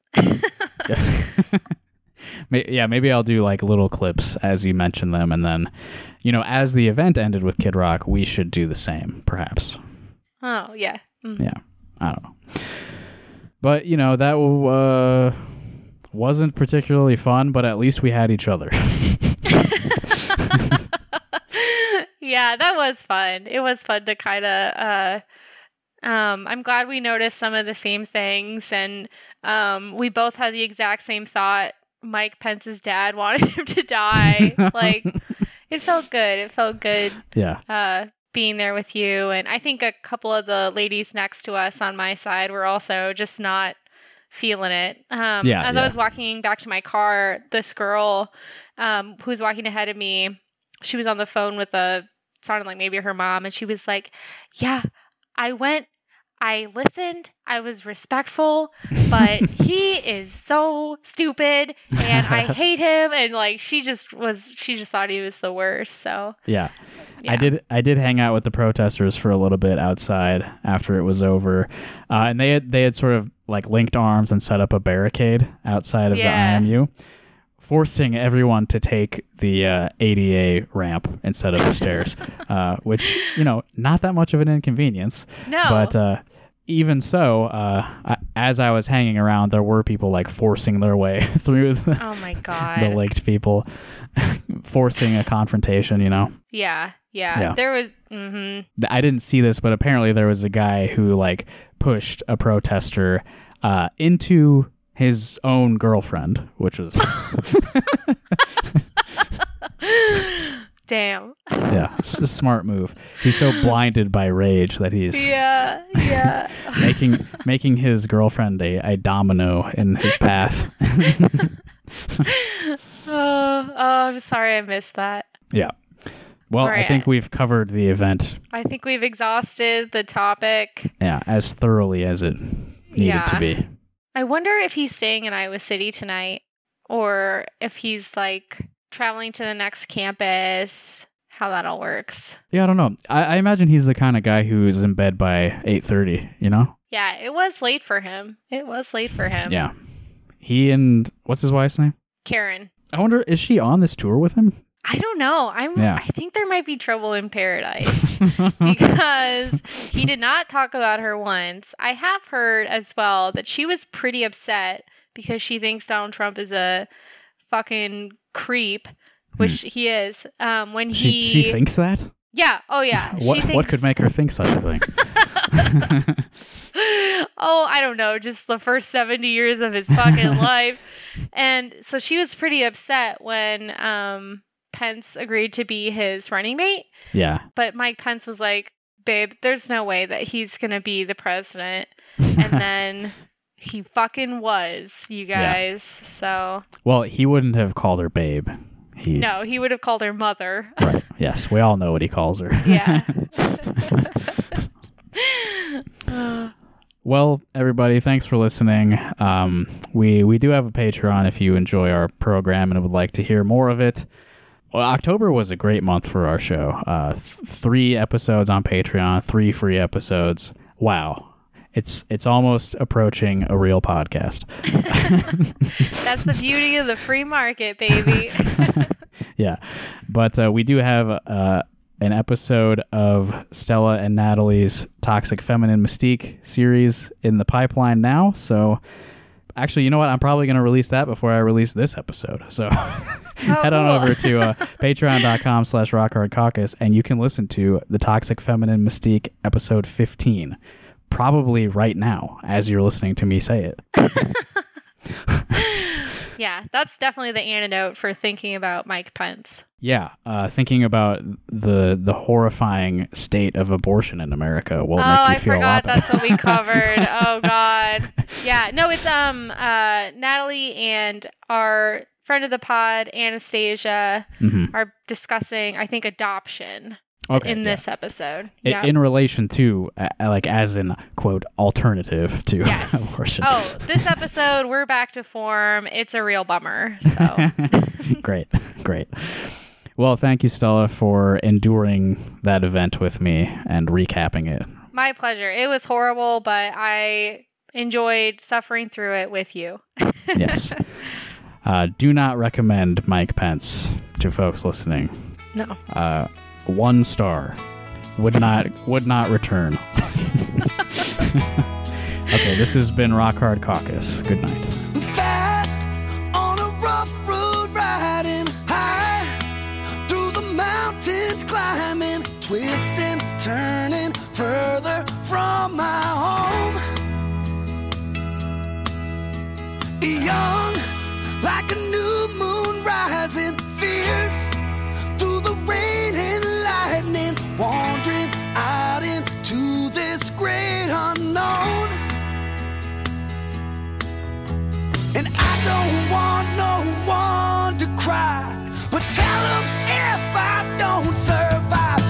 Yeah, maybe I'll do like little clips as you mention them, and then, you know, as the event ended with Kid Rock, we should do the same, perhaps. Oh yeah. Mm. Yeah, I don't know. But you know that uh, wasn't particularly fun, but at least we had each other. yeah, that was fun. It was fun to kind of. Uh, um, I'm glad we noticed some of the same things, and um, we both had the exact same thought. Mike Pence's dad wanted him to die. like, it felt good. It felt good yeah, uh, being there with you, and I think a couple of the ladies next to us on my side were also just not feeling it. Um, Yeah, as yeah. I was walking back to my car, this girl um, who was walking ahead of me, she was on the phone with a sounded like maybe her mom, and she was like, "Yeah, I went." I listened. I was respectful, but he is so stupid and I hate him. And like, she just was, she just thought he was the worst. So, yeah. I did. I did hang out with the protesters for a little bit outside after it was over, uh, and they had they had sort of like linked arms and set up a barricade outside of Yeah. the IMU, forcing everyone to take the uh, ADA ramp instead of the stairs, uh, which you know not that much of an inconvenience. No. But uh, even so, uh, I, as I was hanging around, there were people like forcing their way through the, Oh my god. the linked people, forcing a confrontation. You know. Yeah, yeah. Yeah. There was hmm I didn't see this, but apparently there was a guy who like pushed a protester uh, into his own girlfriend, which was Damn. yeah, it's a smart move. He's so blinded by rage that he's Yeah, yeah. making making his girlfriend a, a domino in his path. oh, oh, I'm sorry I missed that. yeah. Well, I think we've covered the event, I think we've exhausted the topic. yeah, as thoroughly as it needed Yeah. to be. I wonder if he's staying in Iowa City tonight or if he's like traveling to the next campus. How that all works. Yeah, I don't know. I, I imagine he's the kind of guy who's in bed by eight thirty. You know. Yeah, it was late for him. It was late for him. Yeah. He and what's his wife's name? Karen. I wonder is she on this tour with him? I don't know. I'm Yeah. I think there might be trouble in paradise because he did not talk about her once. I have heard as well that she was pretty upset because she thinks Donald Trump is a fucking creep, which he is. Um when Hmm. she he she thinks that? Yeah, oh yeah. What she thinks what could make her think such a thing? oh, I don't know, just the first 70 years of his fucking life. And so she was pretty upset when um, Pence agreed to be his running mate. yeah. But Mike Pence was like, babe, there's no way that he's going to be the president. And then he fucking was, you Yeah. guys. So, Well, he wouldn't have called her babe. He no, he would have called her mother. Right. Yes, we all know what he calls her. yeah. Well, everybody, thanks for listening. Um, we we do have a Patreon if you enjoy our program and would like to hear more of it. Well, October was a great month for our show. Uh, th- three episodes on Patreon, three free episodes. Wow, it's it's almost approaching a real podcast. That's the beauty of the free market, baby. yeah, but uh, we do have uh, an episode of Stella and Natalie's Toxic Feminine Mystique series in the pipeline now. So, actually, you know what? I'm probably going to release that before I release this episode. So, head on Oh, cool. over to uh, patreon.com slash rockhardcaucus and you can listen to the Toxic Feminine Mystique episode 15 probably right now as you're listening to me say it. yeah, that's definitely the antidote for thinking about Mike Pence. Yeah, uh, thinking about the the horrifying state of abortion in America will oh, make you I feel a lot forgot that's what we covered. oh God. Yeah. No, it's um uh Natalie and our friend of the pod, Anastasia, Mhm. are discussing, I think, adoption. Okay, in yeah. this episode. I- Yeah. In relation to, uh, like, as in, quote, alternative to yes. abortion. Oh, this episode we're back to form. It's a real bummer. So great, great. Well, thank you, Stella, for enduring that event with me and recapping it. my pleasure. It was horrible, but I enjoyed suffering through it with you. Yes. uh, do not recommend Mike Pence to folks listening. No. Uh, one star. Would not would not return. okay, this has been Rock Hard Caucus. Good night. climbing, twisting, turning further from my home. Young, like a new moon rising, fierce through the rain lightning, wandering out into this great unknown. And I don't want no one to cry, but tell them if I don't survive.